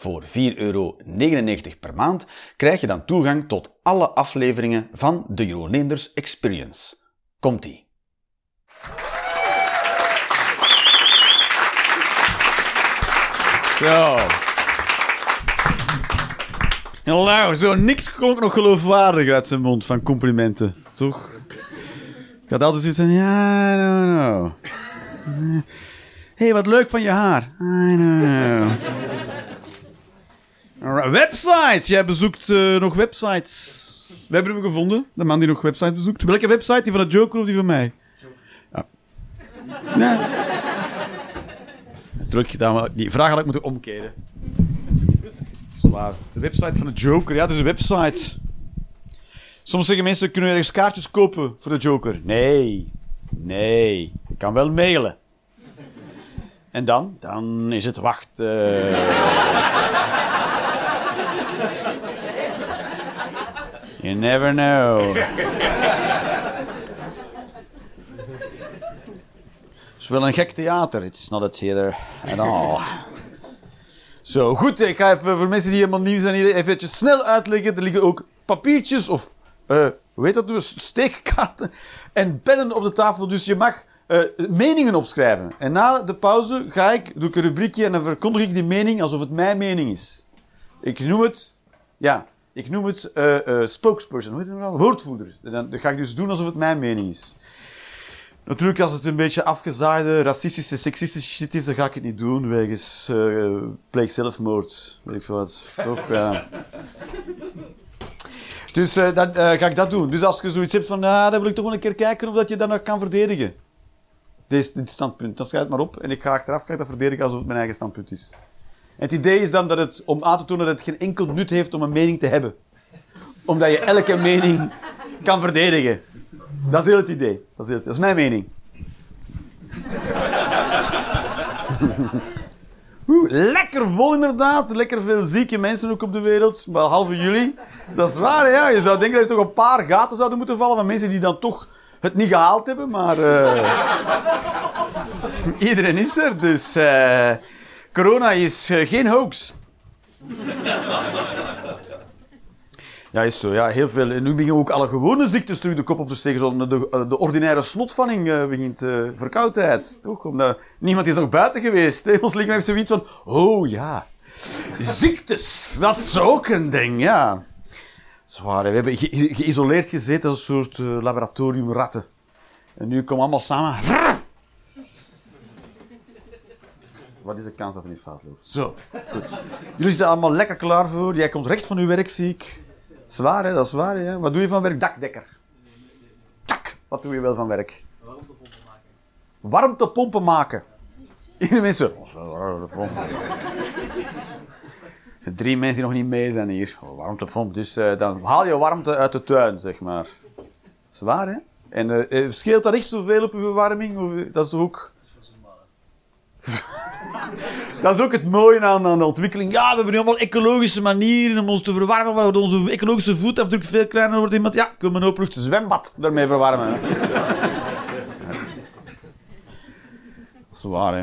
Voor 4,99 euro per maand krijg je dan toegang tot alle afleveringen van de Jeroen Experience. Komt-ie! Zo. Hallo, zo niks klonk nog geloofwaardig uit zijn mond van complimenten, toch? Ik had altijd zoiets van, ja, I. Hé, hey, wat leuk van je haar. I don't know. Alright, Websites! Jij bezoekt eh, nog websites. We hebben hem gevonden, de man die nog websites bezoekt. Welke website? Die van de Joker of die van mij? Ja. Nee. Druk, die vraag had ik moeten omkeren. Zwaar. De website van de Joker, ja, dat is een website. Soms zeggen mensen, kunnen we ergens kaartjes kopen voor de Joker? Nee. Nee. Je kan wel mailen. En dan? Dan is het wachten. You never know. Het is wel een gek theater. It's not a theater at all. Zo, goed. Ik ga even voor mensen die helemaal nieuw zijn hier even snel uitleggen. Er liggen ook papiertjes of, uh, dat nu, steekkaarten en pennen op de tafel. Dus je mag uh, meningen opschrijven. En na de pauze ga ik, doe ik een rubriekje en dan verkondig ik die mening alsof het mijn mening is. Ik noem het, ja, ik noem het uh, uh, spokesperson, hoe heet het nou? Woordvoerder. Dan, dat ga ik dus doen alsof het mijn mening is. Natuurlijk, als het een beetje afgezaaide, racistische, seksistische shit is, dan ga ik het niet doen, wegens uh, pleeg zelfmoord. Ik wat. Toch? Ja. Dus dan ga ik dat doen. Dus als je zoiets hebt van, ah, dan wil ik toch wel een keer kijken of dat je dat nog kan verdedigen. Deze, dit standpunt. Dan schrijf het maar op en ik ga achteraf ga ik dat verdedigen alsof het mijn eigen standpunt is. Het idee is dan dat het, om aan te tonen dat het geen enkel nut heeft om een mening te hebben. Omdat je elke mening kan verdedigen. Dat is heel het idee. Dat is, het, dat is mijn mening. Oeh, lekker vol inderdaad. Lekker veel zieke mensen ook op de wereld. Behalve jullie. Dat is waar, ja. Je zou denken dat er toch een paar gaten zouden moeten vallen van mensen die dan toch het niet gehaald hebben. Maar uh... iedereen is er. Dus uh... corona is uh, geen hoax. Ja, is zo. Ja, heel veel. En nu beginnen ook alle gewone ziektes terug de kop op te steken. De, de ordinaire snotvanning uh, begint uh, verkoudheid. Toch? Omdat niemand is nog buiten geweest. Hè? Ons lichaam heeft zoiets van... Oh ja. Ziektes. Dat is ook een ding, ja. Zwaar. We hebben ge geïsoleerd gezeten als een soort laboratoriumratten. En nu komen allemaal samen. Wat is de kans dat er niet fout loopt? Zo, goed. Jullie zitten allemaal lekker klaar voor. Jij komt recht van uw werk, zie ik. Zwaar, hè? Dat is waar, hè? Wat doe je van werk? Dakdekker. Kak! Wat doe je wel van werk? Warmtepompen maken. Warmtepompen maken. Iedereen mensen. warmtepompen. Er zijn drie mensen die nog niet mee zijn hier. Oh, warmtepomp. Dus uh, dan haal je warmte uit de tuin, zeg maar. Zwaar, hè? En uh, scheelt dat echt zoveel op uw verwarming? Of, dat is toch ook... Dat is ook het mooie aan, aan de ontwikkeling. Ja, we hebben nu allemaal ecologische manieren om ons te verwarmen, waardoor onze ecologische voetafdruk veel kleiner wordt. Iemand, ja, ik wil mijn openlucht zwembad daarmee verwarmen. Zwaar, hè.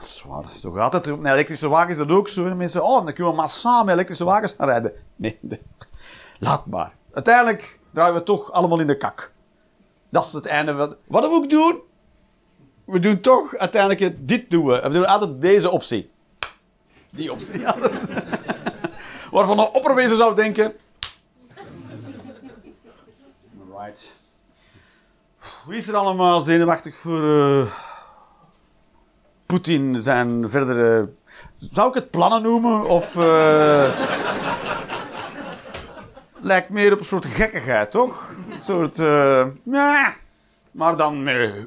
Zwaar. Zo gaat het. Met elektrische wagens is dat ook zo. Mensen, oh, dan kunnen we massaal met elektrische wagens gaan rijden. Nee, nee. laat maar. Uiteindelijk draaien we toch allemaal in de kak. Dat is het einde van... Wat we ook doen, we doen toch uiteindelijk dit doen we. We doen altijd deze optie. Die optie. Waarvan een opperwezen zou denken. Right. Wie is er allemaal zenuwachtig voor uh, Poetin zijn verdere. Zou ik het plannen noemen? Of. Uh, lijkt meer op een soort gekkigheid, toch? Een soort. Uh, ja. Maar dan met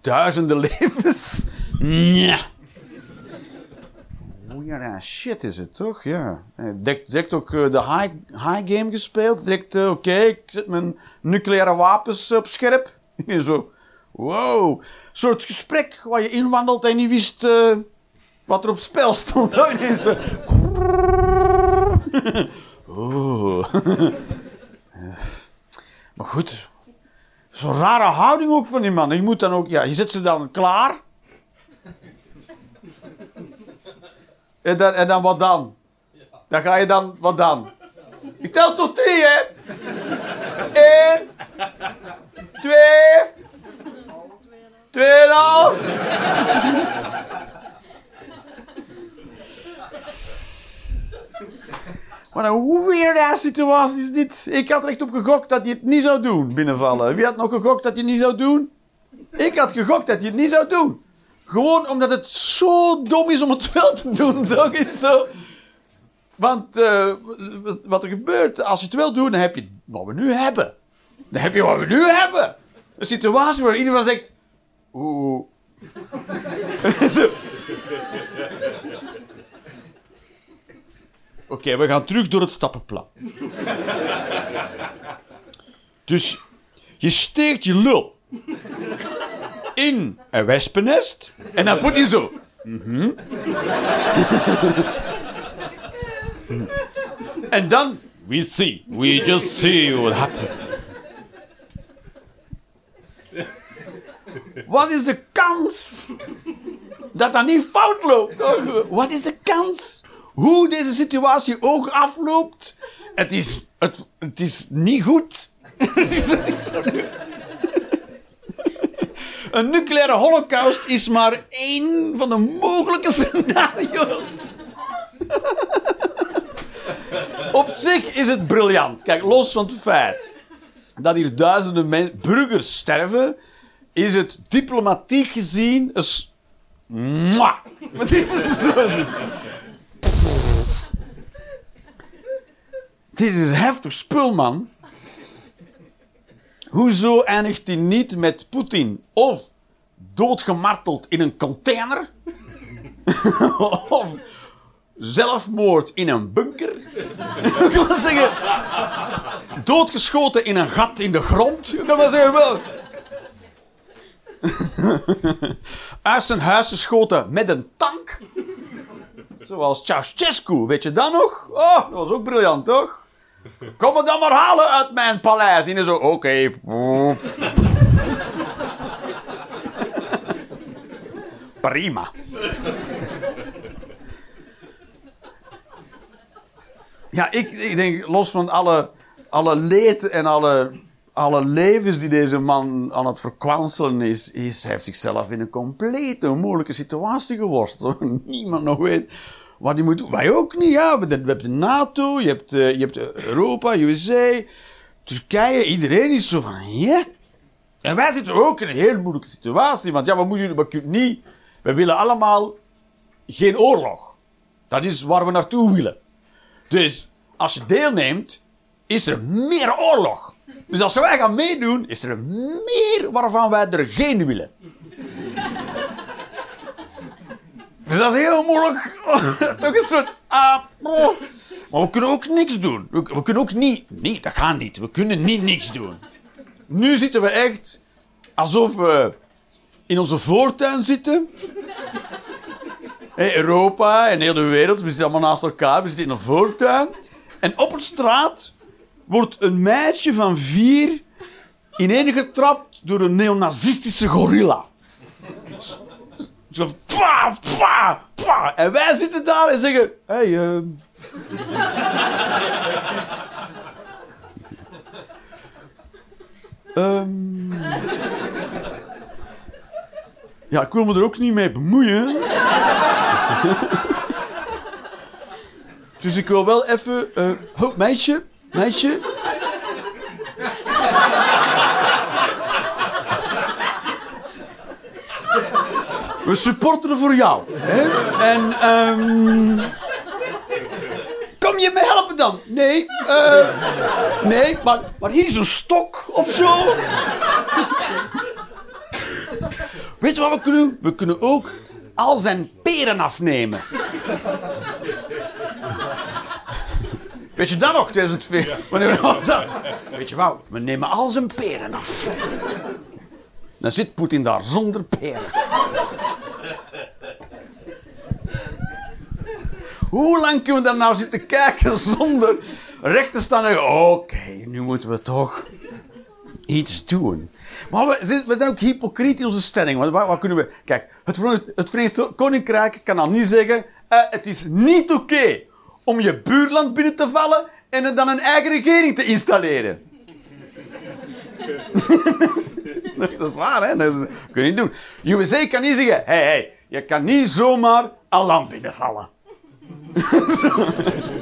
duizenden levens. Ja. weird shit is het, toch? Ja. Eh, Direct, direct ook eh, de high, high game gespeeld. Direct, eh, oké, ik zet mijn nucleaire wapens op scherp. En zo, wow. Een soort gesprek waar je inwandelt en je wist wat er op spel stond. Ook ineens zo. Oh. maar goed, zo'n rare houding ook van die man. Je moet dan ook, ja, je zet ze dan klaar. En dan, en dan wat dan? Dan ga je dan, wat dan? Ik tel tot drie, hè? Eén. Twee. Tweeënhalf. Wat een weird-ass situatie is dit. Ik had er echt op gegokt dat hij het niet zou doen, binnenvallen. Wie had nog gegokt dat hij het niet zou doen? Ik had gegokt dat hij het niet zou doen. Gewoon omdat het zo dom is om het wel te doen, toch? Zo. Want eh, wat- er gebeurt, als je het wil doen, dan heb je wat we nu hebben. Dan heb je wat we nu hebben. Een situatie waar iedereen zegt... Oeh... Oké, we gaan terug door het stappenplan. dus je steekt je lul in een wespennest en dan moet hij zo. Mhm. en dan, we see, we just see what happens. Wat is de kans dat dat niet fout loopt? Wat is de kans? Hoe deze situatie ook afloopt, het is, het, het is niet goed. Een nucleaire holocaust is maar één van de mogelijke scenario's. Op zich is het briljant. Kijk, los van het feit dat hier duizenden burgers sterven, is het diplomatiek gezien een. Mwah! Dit is heftig spul, man. Hoezo eindigt hij niet met Poetin of doodgemarteld in een container? of zelfmoord in een bunker? Ik zeggen, doodgeschoten in een gat in de grond? Ik wel zeggen, wel. Uit zijn huis geschoten met een tank? Zoals Ceausescu, weet je dat nog? Oh, dat was ook briljant, toch? Kom me dan maar halen uit mijn paleis. En zo, oké. Prima. Ja, ik, ik denk, los van alle, alle leed en alle, alle levens die deze man aan het verkwanselen is, heeft zichzelf in een complete moeilijke situatie geworsteld. Niemand nog weet wat hij moet doen. Wij ook niet, ja. We hebben de NATO, je hebt, eh, je hebt Europa, USA, Turkije. Iedereen is zo van, ja. En wij zitten ook in een heel moeilijke situatie. Want ja, wat moeten we kunnen niet... We willen allemaal geen oorlog. Dat is waar we naartoe willen. Dus als je deelneemt, is er meer oorlog. Dus als wij gaan meedoen, is er meer waarvan wij er geen willen. Dus dat is heel moeilijk. Toch een soort. ah, oh. Maar we kunnen ook niks doen. We, kunnen ook niet. Nee, dat gaat niet. We kunnen niet niks doen. Nu zitten we echt alsof we in onze voortuin zitten. Europa en heel de wereld, we zitten allemaal naast elkaar, we zitten in een voortuin. En op een straat wordt een meisje van vier ineengetrapt door een neonazistische gorilla. Zo, pwa, pwa, pwa. En wij zitten daar en zeggen: hey, ehm. Ehm. Ja, ik wil me er ook niet mee bemoeien. dus ik wil wel even. oh, meisje, meisje. We supporteren voor jou. Hè? En, ehm Kom je me helpen dan? Nee, eh. nee, maar, maar hier is een stok of zo. Weet je wat we kunnen doen? We kunnen ook al zijn peren afnemen. Weet je dat nog, 2004? Wanneer was dat? Weet je wel, we nemen al zijn peren af. Dan zit Poetin daar zonder peren. Hoe lang kunnen we daar nou zitten kijken zonder recht te staan en oké, nu moeten we toch iets doen. Maar we, zi- we zijn ook hypocriet in onze stelling. Want wat, wat kunnen we... Kijk, het Verenigd, het Verenigd Koninkrijk kan dan niet zeggen... eh, het is niet oké om je buurland binnen te vallen en er dan een eigen regering te installeren. dat is waar, hè? Dat kun je niet doen. USA kan niet zeggen... Hé, hey, hey, je kan niet zomaar een land binnenvallen.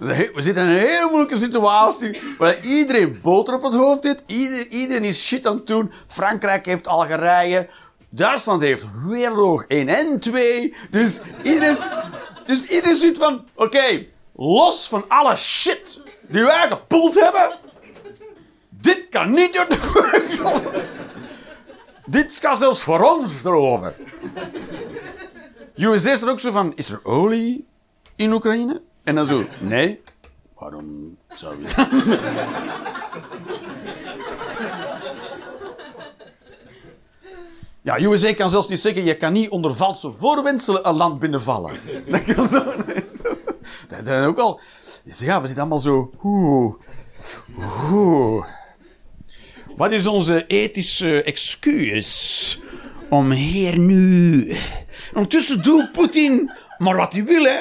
We zitten in een heel moeilijke situatie. Waar iedereen boter op het hoofd heeft. Ieder, iedereen is shit aan het doen. Frankrijk heeft Algerije. Duitsland heeft Wereldoorlog 1 en 2. Dus iedereen, dus iedereen ziet van... Oké, los van alle shit die wij gepoeld hebben. Dit kan niet door de. Dit gaat zelfs voor ons erover. USA is er ook zo van... Is er olie in Oekraïne? En dan zo, nee. Waarom zou je Ja, USA kan zelfs niet zeggen, je kan niet onder valse voorwendselen een land binnenvallen. Dat kan zo. nee, zo. Dat is ook al... Ja, we zitten allemaal zo... Oeh, oeh. Wat is onze ethische excuus om hier nu... Ondertussen doet Poetin maar wat hij wil, hè.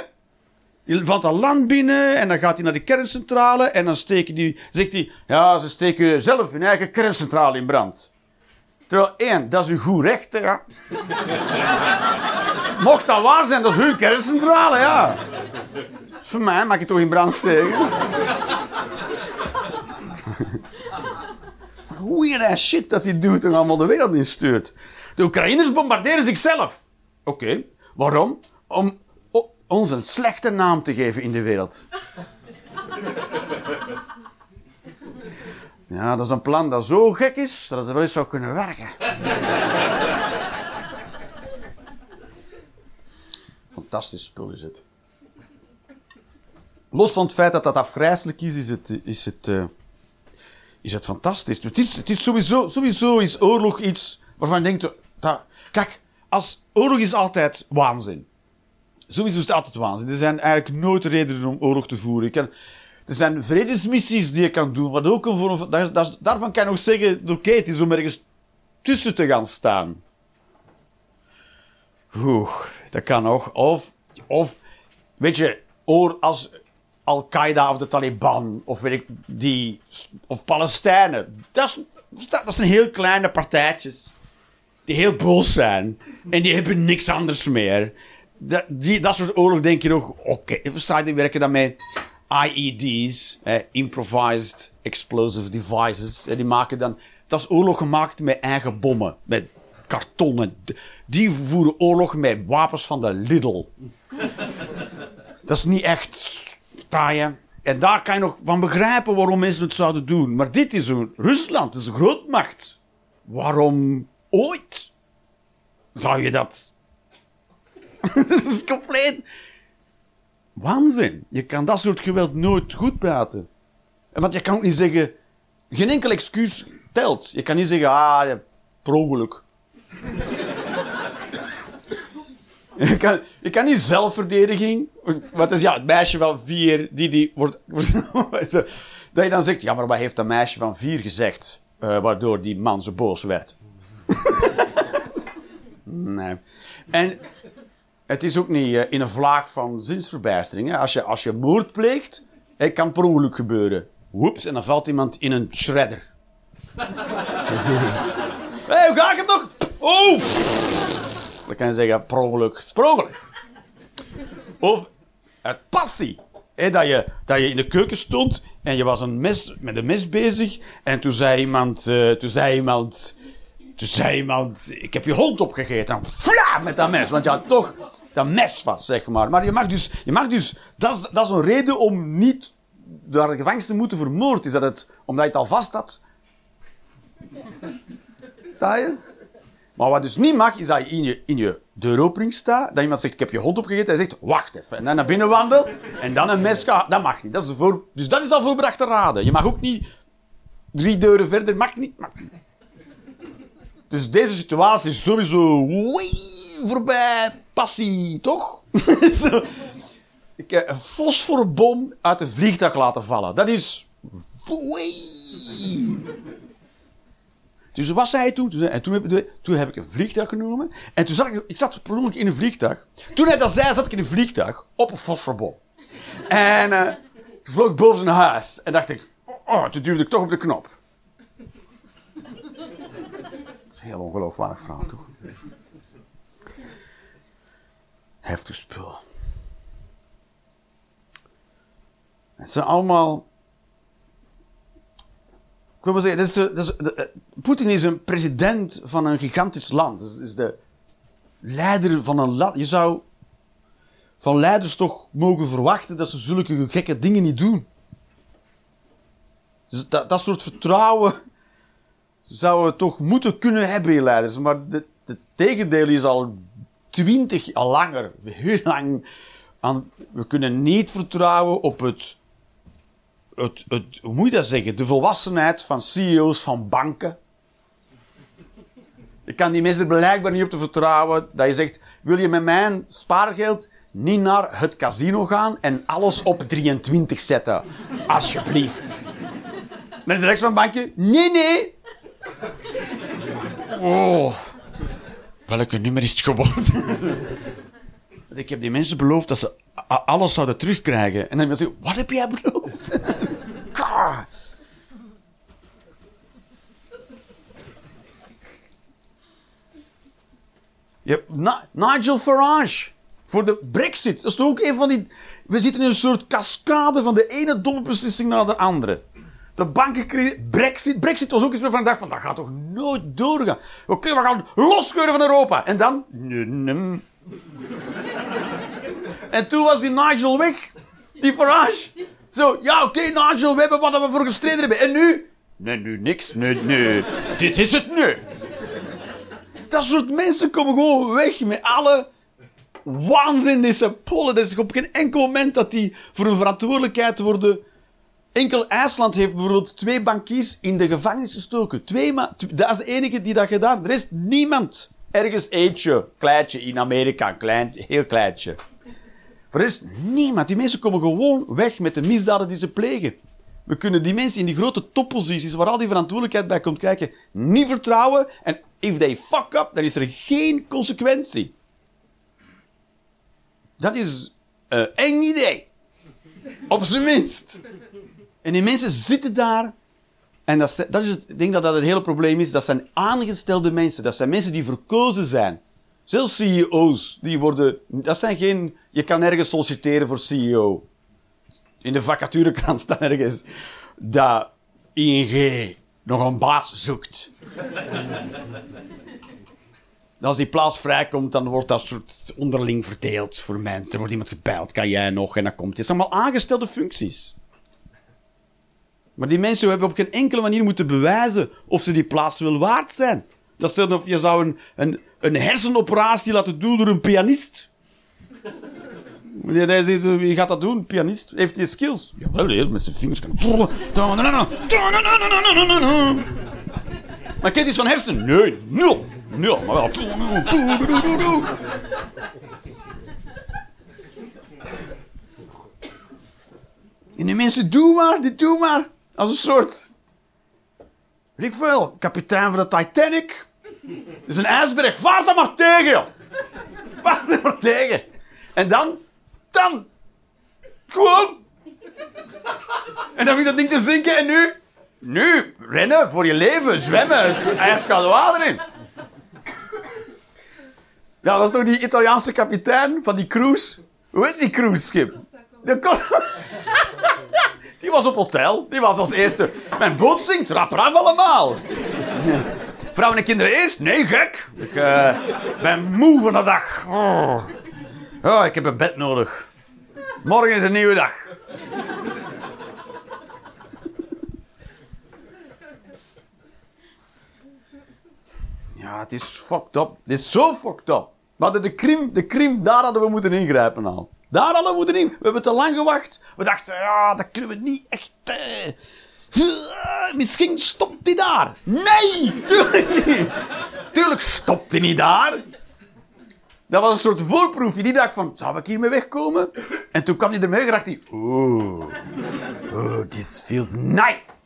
Je valt een land binnen en dan gaat hij naar de kerncentrale en dan steken die, zegt hij, ja, ze steken zelf hun eigen kerncentrale in brand. Terwijl, één, dat is een goed recht, ja. Mocht dat waar zijn, dat is hun kerncentrale, ja. Voor mij mag je toch in brand steken. Ass shit dat hij doet en allemaal de wereld instuurt. De Oekraïners bombarderen zichzelf. Oké, waarom? Om ons een slechte naam te geven in de wereld. Ja, dat is een plan dat zo gek is dat het wel eens zou kunnen werken. Fantastisch spul is het. Los van het feit dat dat afgrijzelijk is, is het, is het, eh, is het fantastisch. Het is, het is sowieso, sowieso is oorlog iets waarvan je denkt... Dat, kijk, als, oorlog is altijd waanzin. Sowieso is het altijd waanzin. Er zijn eigenlijk nooit redenen om oorlog te voeren. Kan, er zijn vredesmissies die je kan doen, wat ook een. Daar, daar- daarvan kan je nog zeggen, oké, het is om ergens tussen te gaan staan. Oeh, dat kan nog. Of, of weet je, oor als Al-Qaeda of de Taliban, of weet ik, die, of Palestijnen. Dat, is, dat zijn heel kleine partijtjes. Die heel boos zijn. En die hebben niks anders meer. Dat, dat soort oorlog denk je nog, oké, versta je, die werken dan met IED's, Improvised Explosive Devices. Die maken dan, dat is oorlog gemaakt met eigen bommen, met kartonnen. Die voeren oorlog met wapens van de Lidl. dat is niet echt, je? En daar kan je nog van begrijpen waarom mensen het zouden doen. Maar dit is een Rusland, is een grootmacht. Waarom ooit zou je dat? dat is compleet waanzin. Je kan dat soort geweld nooit goed praten. En Want je kan niet zeggen, geen enkel excuus telt. Je kan niet zeggen, ah, per ongeluk. Je kan, je kan niet zelfverdediging. Wat is ja, het meisje van vier die die wordt. wordt- dat je dan zegt, ja, maar wat heeft dat meisje van vier gezegd? eh, waardoor die man zo boos werd. nee. En het is ook niet eh, in een vlaag van zinsverbijstering. Hè. Als, je, als je moord pleegt, het kan per ongeluk gebeuren. Woeps, en dan valt iemand in een shredder. Hé, hey, hoe ga ik het nog? Oh! Dan kan je zeggen, per ongeluk. Per. Of uit passie. Dat, je, dat je in de keuken stond en je was een mes, met een mes bezig. En toen zei iemand... eh, toen zei iemand... Toen zei iemand... Ik heb je hond opgegeten. En vla, met dat mes. Want je had toch dat mes vast, zeg maar. Maar je mag dus... Je mag dus dat, is, dat is een reden om niet naar de gevangenis te moeten vermoord. Is dat het... Omdat je het al vast had. Je? Maar wat dus niet mag, is dat je in je, in je deuropening staat, dat iemand zegt, ik heb je hond opgegeten, hij zegt, wacht even. En dan naar binnen wandelt, en dan een mes gaat, dat mag niet. Dat is dus dat is al voorbedachte raden. Je mag ook niet drie deuren verder, mag niet. Mag niet. Dus deze situatie is sowieso voorbij passie, toch? Ik heb een fosforbom uit een vliegtuig laten vallen. Dat is... Dus wat hij toen? En toen heb, toen heb ik een vliegtuig genomen. En toen zat ik... Ik zat per in een vliegtuig. Toen hij dat zei, zat ik in een vliegtuig op een fosforbom. En eh, toen vloog ik boven zijn huis. En dacht ik... Oh, toen duwde ik toch op de knop. Dat is een heel ongeloofwaardig verhaal, toch? Heftig spul. Het zijn allemaal... Ik wil maar zeggen, dat is, eh, Poetin is een president van een gigantisch land. Is, is de leider van een land. Je zou van leiders toch mogen verwachten dat ze zulke gekke dingen niet doen. Dus dat, dat soort vertrouwen zouden we toch moeten kunnen hebben in leiders. Maar het tegendeel is al twintig, al langer, heel lang. We kunnen niet vertrouwen op het, het, het, hoe moet je dat zeggen, de volwassenheid van CEO's van banken. Ik kan die mensen er blijkbaar niet op te vertrouwen dat je zegt, wil je met mijn spaargeld niet naar het casino gaan en alles op 23 zetten? Alsjeblieft. Met de rechts van bankje, nee, nee. Oh. Welke nummer is het geworden? Ik heb die mensen beloofd dat ze alles zouden terugkrijgen. En dan zeggen wat heb jij beloofd? Je Nigel Farage voor de Brexit. Dat is toch ook een van die. We zitten in een soort cascade van de ene domme beslissing naar de andere. De bankencrisis, Brexit. Brexit was ook iets waarvan ik dacht van, dat gaat toch nooit doorgaan. Oké, we gaan losscheuren van Europa. En dan... En toen was die Nigel weg. Die Farage. Zo, ja oké Nigel, we hebben wat we voor gestreden hebben. En nu? Nee, nu niks. Nee, nee. Dit is het nu. Dat soort mensen komen gewoon weg met alle waanzin die pollen. Er is op geen enkel moment dat die voor een verantwoordelijkheid worden... Enkel IJsland heeft bijvoorbeeld twee bankiers in de gevangenis gestoken. Twee dat is de enige die dat gedaan. Er is niemand. Ergens eentje, kleintje in Amerika, klein, heel kleintje. Er is niemand. Die mensen komen gewoon weg met de misdaden die ze plegen. We kunnen die mensen in die grote topposities, waar al die verantwoordelijkheid bij komt kijken, niet vertrouwen. En if they fuck up, dan is er geen consequentie. Dat is een eng idee. Op zijn minst. En die mensen zitten daar. En dat, dat is ik denk dat dat het hele probleem is. Dat zijn aangestelde mensen. Dat zijn mensen die verkozen zijn. Zelfs CEO's, die worden... Dat zijn geen... Je kan nergens solliciteren voor CEO. In de vacaturekrant staat ergens dat ING nog een baas zoekt. Als die plaats vrijkomt, dan wordt dat soort onderling verdeeld voor mensen. Er wordt iemand gebeld, kan jij nog? En dan komt het. Het zijn allemaal aangestelde functies. Maar die mensen hebben op geen enkele manier moeten bewijzen of ze die plaats wel waard zijn. Dat stel of je zou een, een, hersenoperatie laten doen door een pianist. Meneer, Wie gaat dat doen? Pianist? Heeft hij skills? Jawel, met zijn vingers kan... Maar kent hij zo'n hersen? Nee, nul. Nul, maar wel... En die mensen, doe maar, dit doe maar. Als een soort... Weet ik kapitein van de Titanic. Dat is een ijsberg. Vaart dat maar tegen, joh. Vaart er maar tegen. En dan, dan, gewoon. En dan begint dat ding te zinken en nu, nu, rennen voor je leven, zwemmen, ijskoud water in. Ja, dat is toch die Italiaanse kapitein van die cruise? Hoe heet die cruiseschip? De ko- Die was op hotel. Die was als eerste. Mijn boot zinkt, rap rap allemaal. Vrouwen en kinderen eerst? Nee, gek. Ik eh, ben moe van de dag. Oh. Oh, ik heb een bed nodig. Morgen is een nieuwe dag. Ja, het is fucked up. Het is zo fucked up. Maar de Krim, de Krim, daar hadden we moeten ingrijpen al. Daar we moeten in. We hebben te lang gewacht. We dachten, ja, dat kunnen we niet echt... eh, eh, misschien stopt hij daar. Nee, tuurlijk niet. Tuurlijk stopt hij niet daar. Dat was een soort voorproefje. Die dacht van, zou ik hiermee wegkomen? En toen kwam hij ermee en dacht hij, oeh, oh, this feels nice.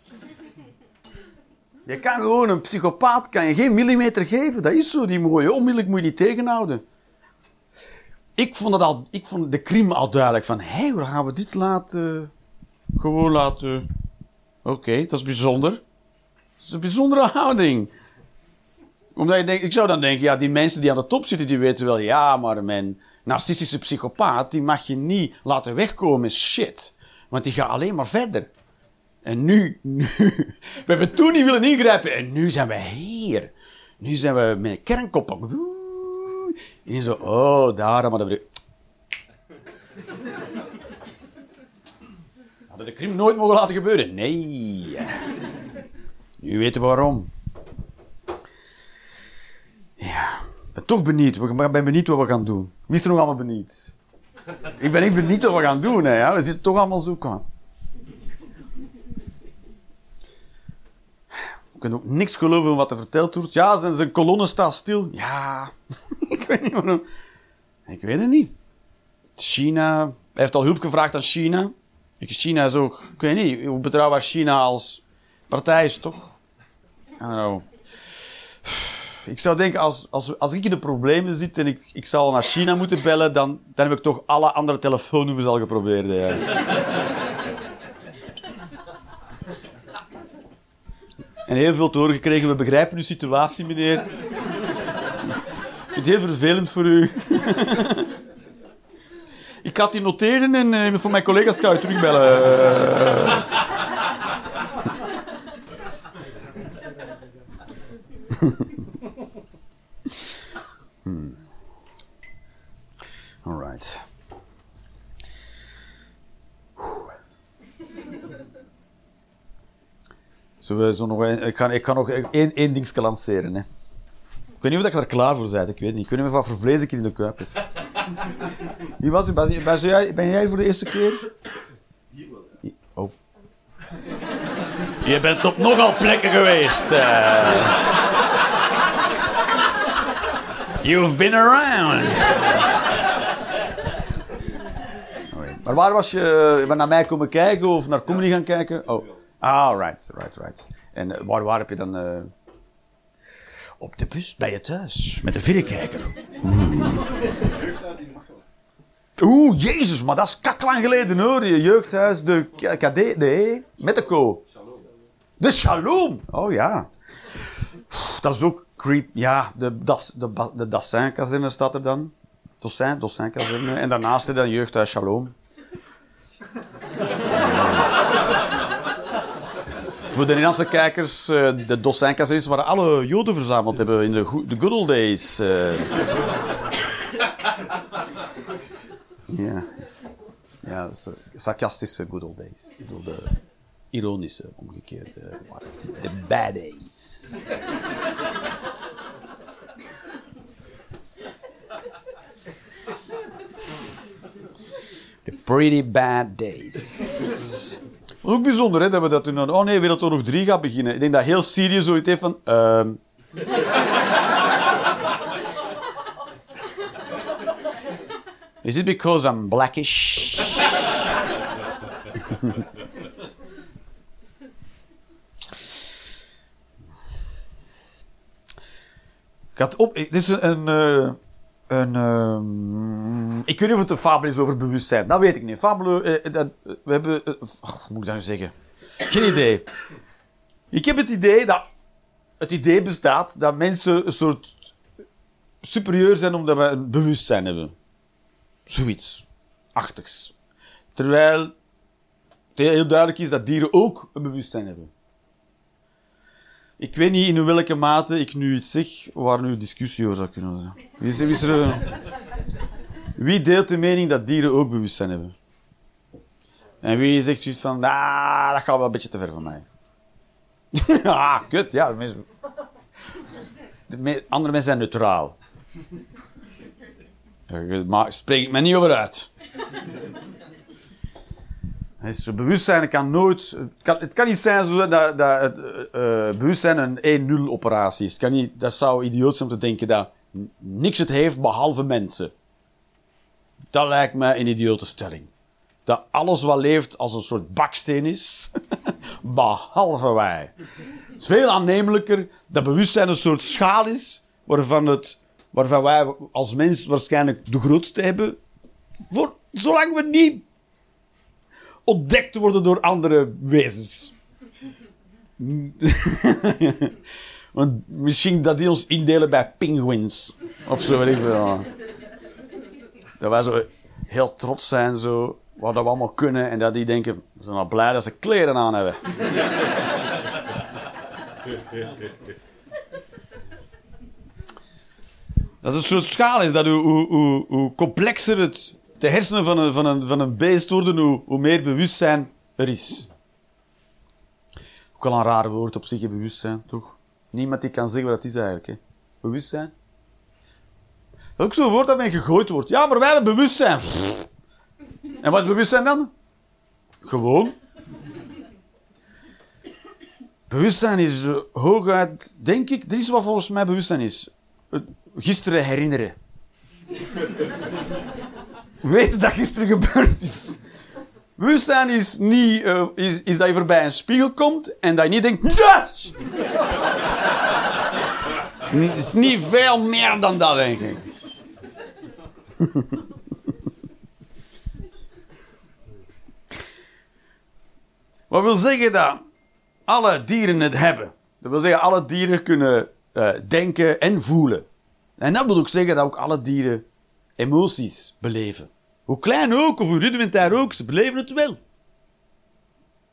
Je kan gewoon een psychopaat kan je geen millimeter geven. Dat is zo, die mooie. Onmiddellijk moet je die tegenhouden. Ik vond, het al, ik vond de krim al duidelijk van, hé, hoe gaan we dit laten? Gewoon laten. Oké, dat is bijzonder. Dat is een bijzondere houding. Omdat je denkt, ik zou dan denken, ja, die mensen die aan de top zitten, die weten wel, ja, maar mijn narcistische psychopaat, die mag je niet laten wegkomen shit. Want die gaat alleen maar verder. En nu, nu, we hebben toen niet willen ingrijpen en nu zijn we hier. Nu zijn we met een kernkop op. Oeh. En zo, oh, daar, maar dat we... Hadden de krim nooit mogen laten gebeuren? Nee. Nu weten we waarom. Ja, ik ben toch benieuwd. Ik ben benieuwd wat we gaan doen. Wie is er nog allemaal benieuwd? Ik ben echt benieuwd wat we gaan doen. Hè, ja. We zitten toch allemaal zo aan. Kan ook niks geloven wat er verteld wordt. Ja, zijn, zijn kolonne staat stil. Ja, ik weet niet waarom. Ik weet het niet. China, hij heeft al hulp gevraagd aan China. China is ook, ik weet niet, hoe betrouwbaar China als partij is, toch? Ik zou denken, als, als, als ik in de problemen zit en ik, ik zou naar China moeten bellen, dan, dan heb ik toch alle andere telefoonnummers al geprobeerd. Ja. En heel veel te horen gekregen, we begrijpen uw situatie, meneer. Ik vind het heel vervelend voor u. Ik ga die noteren en eh, voor mijn collega's ga je terugbellen. Eh. Hmm. All right. Zullen we zo nog een, ik, ga, ik ga nog één, één dingetje lanceren. Hè. Ik weet niet of ik er klaar voor bent. Ik weet niet. Ik weet niet wat voor vlees ik hier in de kuip heb. Wie was u? Ben, ben, jij, ben jij voor de eerste keer? Oh. Je bent op nogal plekken geweest. eh. You've been around. Maar waar was je? Je bent naar mij komen kijken of naar comedy gaan kijken? Oh. Ah, right, right, right. En eh, waar, waar heb je dan... eh, Op de bus bij je thuis, met een verrekijker. Oeh, jezus, maar dat is kaklang geleden hoor. Je jeugdhuis, de KD, de E, met de Co. De Shalom. Oh ja. Dat is ook creep. Ja, de, das, de, de Dassin-kazerne staat er dan. Dossin, Dossin-kazerne. En daarnaast dan jeugdhuis Shalom. Voor de Nederlandse kijkers, eh, de Dossin-kazernes waar alle Joden verzameld hebben in de, good old days. eh. Ja. Ja, is de sarcastische good old days. Ik bedoel de ironische, omgekeerde. De bad days. The pretty bad days. Ook bijzonder, hè, dat we dat doen. Oh nee, Wereldoorlog 3 gaat beginnen. Ik denk dat heel Syrië zoiets heeft van... ehm, Is it because I'm blackish? Had op... Dit is een... een, eh, ehm, ik weet niet of het een fabel is over bewustzijn. Dat weet ik niet. Fabel... eh, dat, we hebben... eh, oh, moet ik dat nu zeggen? Geen idee. Ik heb het idee dat... Het idee bestaat dat mensen een soort superieur zijn omdat we een bewustzijn hebben. Zoiets. Achtigs. Terwijl het heel duidelijk is dat dieren ook een bewustzijn hebben. Ik weet niet in welke mate ik nu iets zeg waar nu discussie over zou kunnen zijn. Wie, is, wie, deelt de mening dat dieren ook bewustzijn hebben? En wie zegt zoiets van, ah, dat gaat wel een beetje te ver voor mij. ah, kut, ja. de mensen- de andere mensen zijn neutraal. Daar spreek ik me niet over uit. Het bewustzijn kan nooit. Het kan, het kan niet zijn zo dat, dat eh, eh, bewustzijn een 1-0 operatie is. Kan niet, dat zou idioot zijn om te denken dat niks het heeft behalve mensen. Dat lijkt mij een idiote stelling. Dat alles wat leeft als een soort baksteen is, behalve wij. Het is veel aannemelijker dat bewustzijn een soort schaal is, waarvan, het, waarvan wij als mens waarschijnlijk de grootste hebben. Voor, zolang we niet ontdekt worden door andere wezens. Want misschien dat die ons indelen bij penguins. Of zo, weet. Dat wij zo heel trots zijn, zo, wat we allemaal kunnen. En dat die denken, we zijn al blij dat ze kleren aan hebben. Dat het een soort schaal is, dat hoe, hoe, hoe, hoe complexer het, de hersenen van een, van een, van een beest worden, hoe, hoe meer bewustzijn er is. Ook al een raar woord op zich, bewustzijn, toch? Niemand die kan zeggen wat het is eigenlijk. Hè. Bewustzijn. Dat is ook zo'n woord dat mij gegooid wordt. Ja, maar wij hebben bewustzijn. En wat is bewustzijn dan? Gewoon. Bewustzijn is hooguit, denk ik, dit is wat volgens mij bewustzijn is. Gisteren herinneren. Weten dat gisteren gebeurd is. Bewustzijn is, niet, eh, is, is dat je voorbij een spiegel komt en dat je niet denkt... Yes! Het is niet veel meer dan dat, denk ik. Wat wil zeggen dat alle dieren het hebben. Dat wil zeggen, alle dieren kunnen eh, denken en voelen. En dat wil ook zeggen dat ook alle dieren emoties beleven. Hoe klein ook, of hoe rudimentair ook, ze beleven het wel.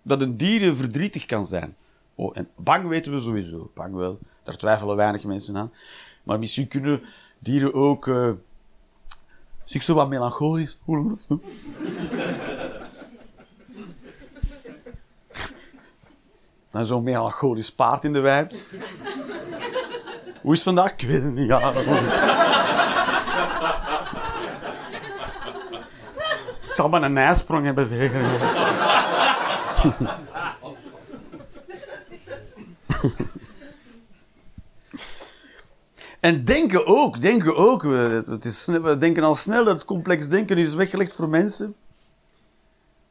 Dat een dier verdrietig kan zijn. Oh, en bang weten we sowieso. Bang wel. Daar twijfelen weinig mensen aan. Maar misschien kunnen dieren ook eh, zich zo wat melancholisch voelen. Dan zo'n melancholisch paard in de wei. Hoe is het vandaag? Ik weet het niet. Ja. Zal maar een ijsprong hebben zeker. En denken ook, denken ook. Is, we denken al snel dat het complex denken is weggelegd voor mensen.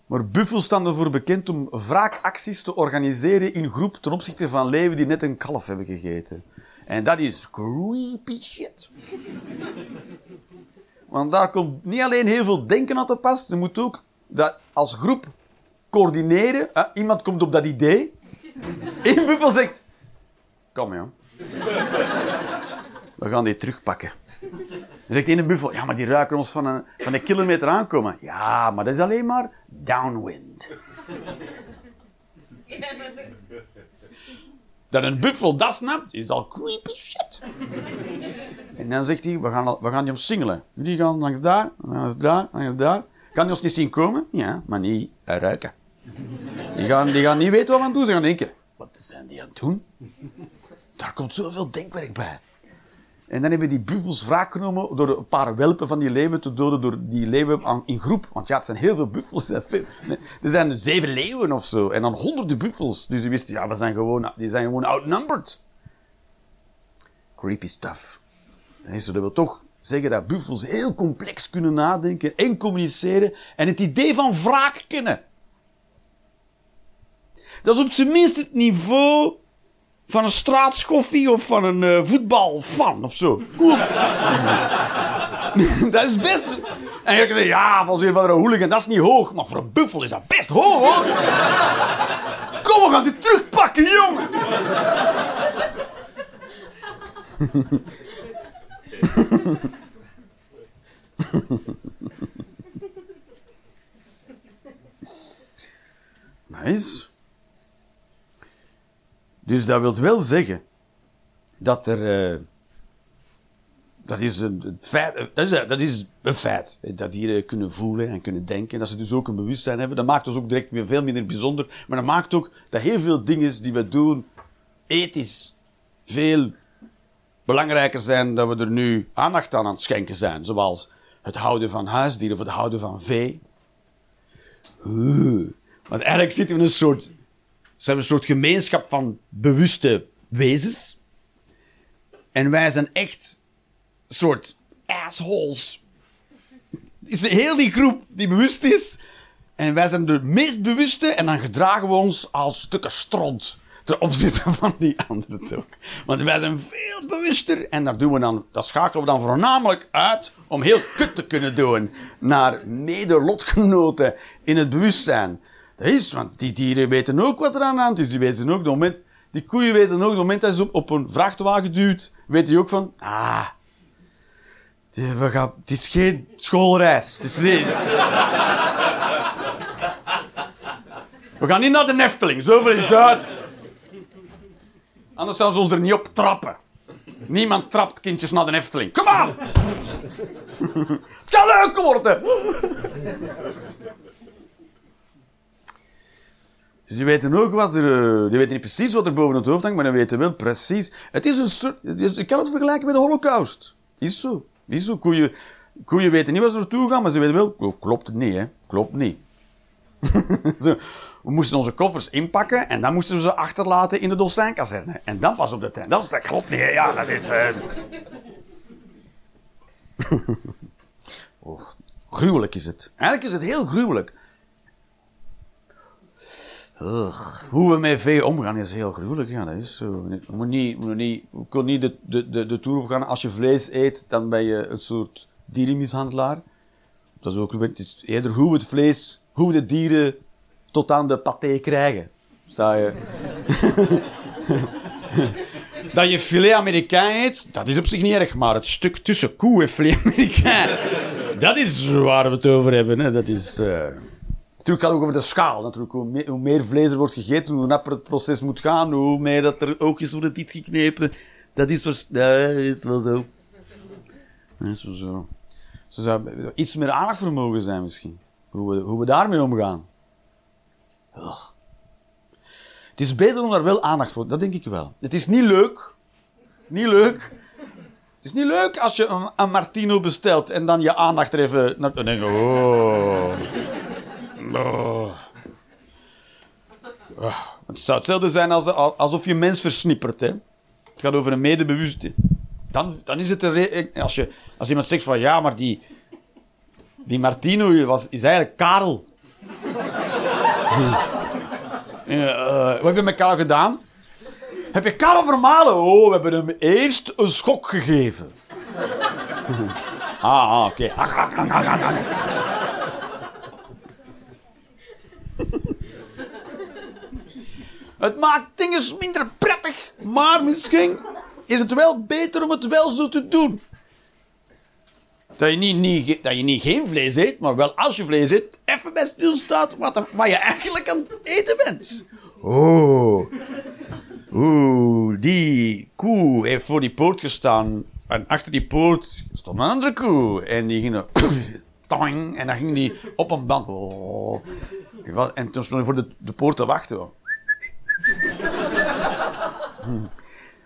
Maar buffels staan ervoor bekend om wraakacties te organiseren in groep ten opzichte van leeuwen die net een kalf hebben gegeten. En dat is creepy shit. Want daar komt niet alleen heel veel denken aan te pas, je moet ook dat als groep coördineren. Eh, iemand komt op dat idee. Eén buffel zegt: Kom, joh. We gaan die terugpakken. Dan zegt ene buffel, ja, maar die ruiken ons van een, van een kilometer aankomen. Ja, maar dat is alleen maar downwind. Dat een buffel dat snapt, is al creepy shit. En dan zegt hij, we gaan, we gaan die omsingelen. Die gaan langs daar, langs daar, langs daar. Kan die ons niet zien komen? Ja, maar niet ruiken. Die gaan, die gaan niet weten wat we aan doen. Ze gaan denken, wat zijn die aan het doen? Daar komt zoveel denkwerk bij. En dan hebben die buffels wraak genomen door een paar welpen van die leeuwen te doden door die leeuwen in groep. Want ja, het zijn heel veel buffels. Er zijn zeven leeuwen of zo. En dan honderden buffels. Dus ze wisten, ja, we zijn gewoon, die zijn gewoon outnumbered. Creepy stuff. En ze wil toch zeggen dat buffels heel complex kunnen nadenken en communiceren. En het idee van wraak kennen. Dat is op zijn minst het niveau van een straatschoffie of van een eh, voetbalfan of zo. Dat is best... En je zeggen, ja, van een van de hooligan, dat is niet hoog. Maar voor een buffel is dat best hoog, hoor. Kom, we gaan die terugpakken, jongen. Nice. Dus dat wil wel zeggen dat er. eh, dat is een, feit. eh, Dat is, dat is een feit. eh, Dat dieren kunnen voelen en kunnen denken. Dat ze dus ook een bewustzijn hebben. Dat maakt ons ook direct weer veel minder bijzonder. Maar dat maakt ook dat heel veel dingen die we doen ethisch veel belangrijker zijn dat we er nu aandacht aan aan het schenken zijn. Zoals het houden van huisdieren of het houden van vee. Want eigenlijk zitten we in een soort, zijn we een soort gemeenschap van bewuste wezens. En wij zijn echt een soort assholes. Is heel die groep die bewust is. En wij zijn de meest bewuste en dan gedragen we ons als stukken stront ten opzichte van die anderen ook. Want wij zijn veel bewuster en dat, doen we dan, schakelen we dan voornamelijk uit om heel kut te kunnen doen naar mede-lotgenoten in het bewustzijn. Is, want die dieren weten ook wat er aan de hand is. Die weten ook, de moment, die koeien weten ook, de moment dat ze op, op een vrachtwagen duwt, weten die ook van, ah, we gaan, het is geen schoolreis. Het is niet... We gaan niet naar de Nefteling, zoveel is duidelijk. Anders zouden ze ons er niet op trappen. Niemand trapt kindjes naar de Efteling. Kom aan! Het kan leuk worden! Dus die weten ook wat er... eh, Die weten niet precies wat er boven het hoofd hangt, maar die weten wel precies... Het is een. Je kan het vergelijken met de holocaust. Is zo. Is zo. Koeien, koeien weten niet waar ze naartoe gaan, maar ze weten wel... Oh, klopt het niet, hè. Klopt niet. We moesten onze koffers inpakken en dan moesten we ze achterlaten in de dolcijnkazerne. En dan pas op de trein. Dat, is, dat klopt niet. hè. Ja, dat is... oh, gruwelijk is het. Eigenlijk is het heel gruwelijk. Hoe we met vee omgaan is heel gruwelijk. Ja, dat. Je moet niet, moet niet, je kunt niet de, de, de, de toer opgaan. Als je vlees eet, dan ben je een soort dierenmishandelaar. Dat is ook is eerder hoe het vlees, hoe de dieren tot aan de paté krijgen. Je. dat je filet américain eet, dat is op zich niet erg, maar het stuk tussen koe en filet américain, dat is waar we het over hebben. Hè. Dat is. eh, Natuurlijk gaat het ook over de schaal. Natuurlijk, hoe, meer, vlees er wordt gegeten, hoe napper het proces moet gaan, hoe meer dat er oogjes worden dichtgeknepen. Dat is, was- dat is wel zo. Dat is wel zo. Ze zou iets meer aandachtvermogen zijn misschien. Hoe we, hoe we daarmee omgaan. Het is beter om daar wel aandacht voor, dat denk ik wel. Het is niet leuk. Niet leuk. Het is niet leuk als je een, een Martino bestelt en dan je aandacht er even... Denk oh... Ah, Het zou hetzelfde zijn als, alsof je mens versnippert. Hè? Het gaat over een medebewuste. Dan, dan is het een re- als, je, als iemand zegt van ja, maar die, die Martino was, is eigenlijk Karel. Eh, wat heb je met Karel gedaan? Heb je Karel vermalen? Oh, we hebben hem eerst een schok gegeven. ah, ah, oké. Het maakt dingen minder prettig, maar misschien is het wel beter om het wel zo te doen. Dat je niet, niet, dat je niet geen vlees eet, maar wel als je vlees eet, even bij stilstaat wat, er- wat je eigenlijk aan het eten bent. Oh. Oeh, die koe heeft voor die poort gestaan. En achter die poort stond een andere koe. En die ging. Toing, en dan ging die op een band. Oh. En toen stond hij voor de, de poort te wachten.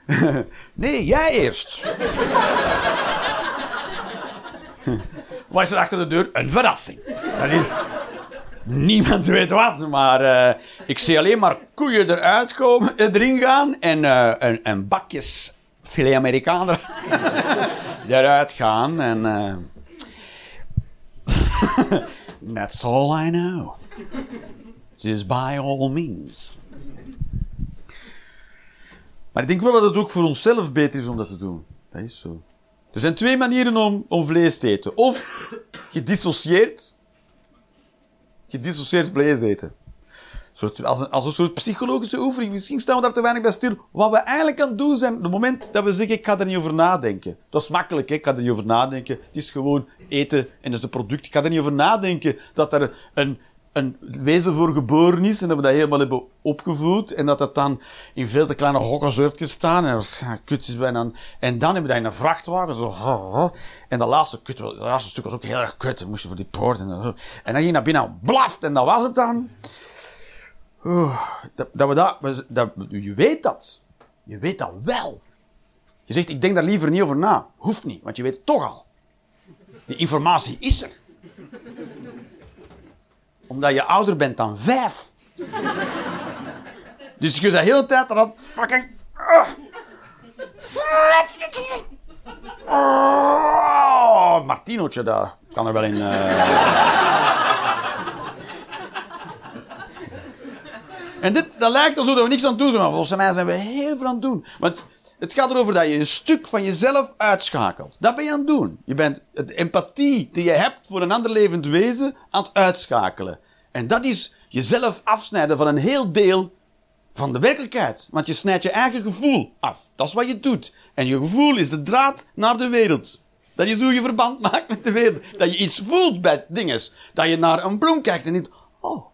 Nee, jij eerst. Wat is er achter de deur? Een verrassing. Dat is... Niemand weet wat, maar eh, ik zie alleen maar koeien eruit komen, erin gaan en, eh en, en bakjes filet Amerikaner eruit gaan. En eh that's all I know. Just by all means. Maar ik denk wel dat het ook voor onszelf beter is om dat te doen. Dat is zo. Er zijn twee manieren om, om vlees te eten. Of gedissocieerd. Gedissocieerd vlees eten. Als, een, als soort psychologische oefening. Misschien staan we daar te weinig bij stil. Wat we eigenlijk aan het doen zijn, op het moment dat we zeggen, ik ga er niet over nadenken. Dat is makkelijk, hè? ik ga er niet over nadenken. Het is gewoon eten en dat is een product. Ik ga er niet over nadenken dat er een, een wezen voor geboren is en dat we dat helemaal hebben opgevoed en dat dat dan in veel te kleine hokjes wordt gestaan en kutjes bijna en dan hebben we dat in een vrachtwagen zo en dat laatste kut dat laatste stuk was ook heel erg kut dan moest je voor die poort en, dan- en dan ging je naar binnen blaft en dat was het dan dat, we je weet dat je weet dat wel Je zegt, ik denk daar liever niet over na. Hoeft niet, want je weet het toch al. Die informatie is er. Omdat je ouder bent dan vijf. Dus je de hele tijd dat fucking... Oh, Martinootje, daar kan er wel in... Uh... En dit, dat lijkt alsof we niks aan het doen zijn, maar volgens mij zijn we heel veel aan het doen. Want het gaat erover dat je een stuk van jezelf uitschakelt. Dat ben je aan het doen. Je bent de empathie die je hebt voor een ander levend wezen aan het uitschakelen. En dat is jezelf afsnijden van een heel deel van de werkelijkheid. Want je snijdt je eigen gevoel af. Dat is wat je doet. En je gevoel is de draad naar de wereld. Dat is hoe je verband maakt met de wereld. Dat je iets voelt bij dingen. Dat je naar een bloem kijkt en denkt: Oh,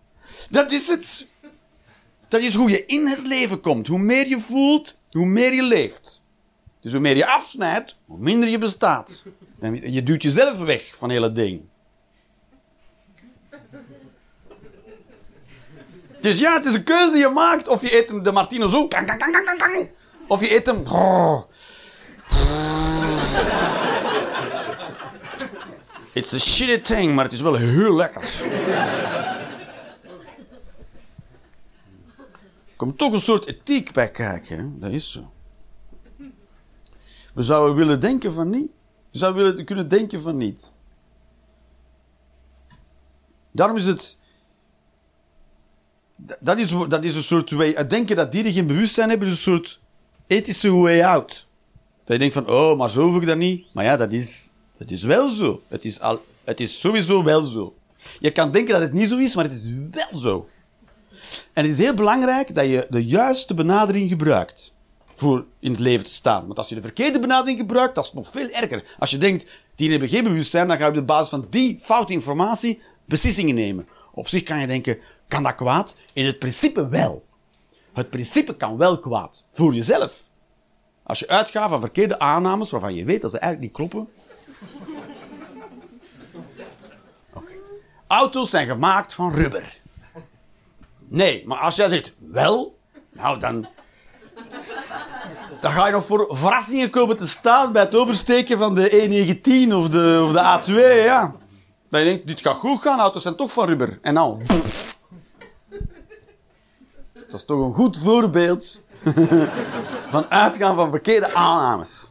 dat is het. Dat is hoe je in het leven komt. Hoe meer je voelt, hoe meer je leeft. Dus hoe meer je afsnijdt, hoe minder je bestaat. Je duwt jezelf weg van hele ding. Dus ja, het is een keuze die je maakt. Of je eet hem de Martino zo. Of je eet hem. It's a shitty thing, maar het is wel heel lekker. Komt toch een soort ethiek bij kijken. Dat is zo. We zouden willen denken van niet. We zouden willen kunnen denken van niet. Daarom is het. Dat is, dat is een soort way. Denken dat dieren geen bewustzijn hebben, is een soort ethische way out. Dat je denkt van, oh, maar zo hoef ik dat niet. Maar ja, dat is, dat is wel zo. Het is, al, het is sowieso wel zo. Je kan denken dat het niet zo is, maar het is wel zo. En het is heel belangrijk dat je de juiste benadering gebruikt voor in het leven te staan. Want als je de verkeerde benadering gebruikt, dat is nog veel erger. Als je denkt, die hebben geen bewustzijn, dan ga je op basis van die foute informatie beslissingen nemen. Op zich kan je denken, kan dat kwaad? In het principe wel. Het principe kan wel kwaad. Voor jezelf. Als je uitgaat van verkeerde aannames waarvan je weet dat ze eigenlijk niet kloppen. Okay. Auto's zijn gemaakt van rubber. Nee, maar als jij zegt wel, nou dan. Dan ga je nog voor verrassingen komen te staan bij het oversteken van de E19 of de, of de A2, ja. Dat je denkt, dit gaat goed gaan, auto's zijn toch van rubber. En nou. Dat is toch een goed voorbeeld van uitgaan van verkeerde aannames.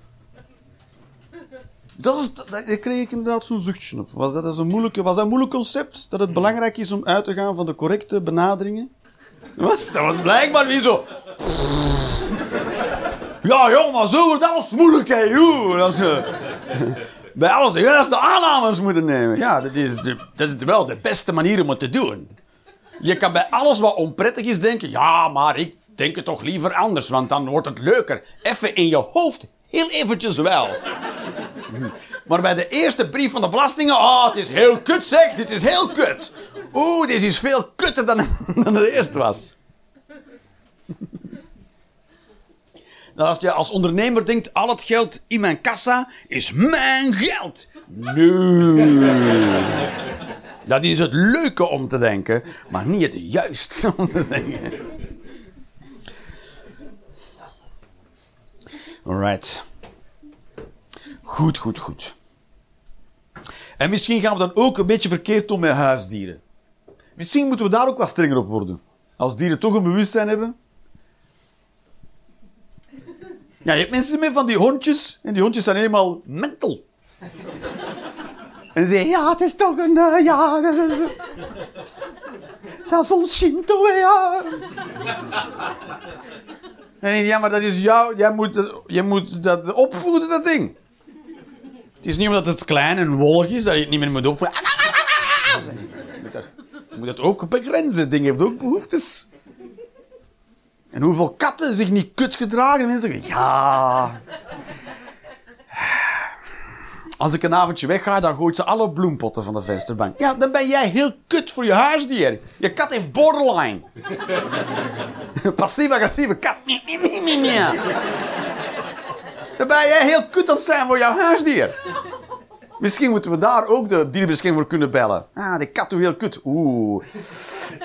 Dat is, daar kreeg ik inderdaad zo'n zuchtje op. Was dat, een moeilijke, was dat een moeilijk concept? Dat het belangrijk is om uit te gaan van de correcte benaderingen? Was, dat was blijkbaar niet zo. Ja, joh, maar zo wordt alles moeilijk, hè, joh. Dat is, uh, bij alles de juiste aannames moeten nemen. Ja, dat is, de, dat is wel de beste manier om het te doen. Je kan bij alles wat onprettig is denken, ja, maar ik denk het toch liever anders, want dan wordt het leuker. Even in je hoofd Heel eventjes wel. Maar bij de eerste brief van de belastingen, oh, het is heel kut zeg, dit is heel kut. Oeh, dit is veel kutter dan, dan het eerste was. Nou, als je als ondernemer denkt, al het geld in mijn kassa is mijn geld. Nee. Dat is het leuke om te denken, maar niet het juiste om te denken. Alright. Goed, goed, goed. En misschien gaan we dan ook een beetje verkeerd om met huisdieren. Misschien moeten we daar ook wat strenger op worden. Als dieren toch een bewustzijn hebben. Ja, je hebt mensen met van die hondjes. En die hondjes zijn helemaal mental. En ze zeggen, ja, het is toch een... Uh, ja, dat is, dat is ons Shinto, ja. En ja, maar dat is jou. Jij moet, jij moet dat opvoeden, dat ding. Het is niet omdat het klein en wollig is dat je het niet meer moet opvoeden. Je moet dat ook begrenzen. Het ding heeft ook behoeftes. En hoeveel katten zich niet kut gedragen en mensen zeggen, ja... Als ik een avondje wegga, dan gooit ze alle bloempotten van de vensterbank. Ja, dan ben jij heel kut voor je huisdier. Je kat heeft borderline. Passief-agressieve kat. Dan ben jij heel kut aan het zijn voor jouw huisdier. Misschien moeten we daar ook de dierenbescherming voor kunnen bellen. Ah, die kat doet heel kut. Oeh.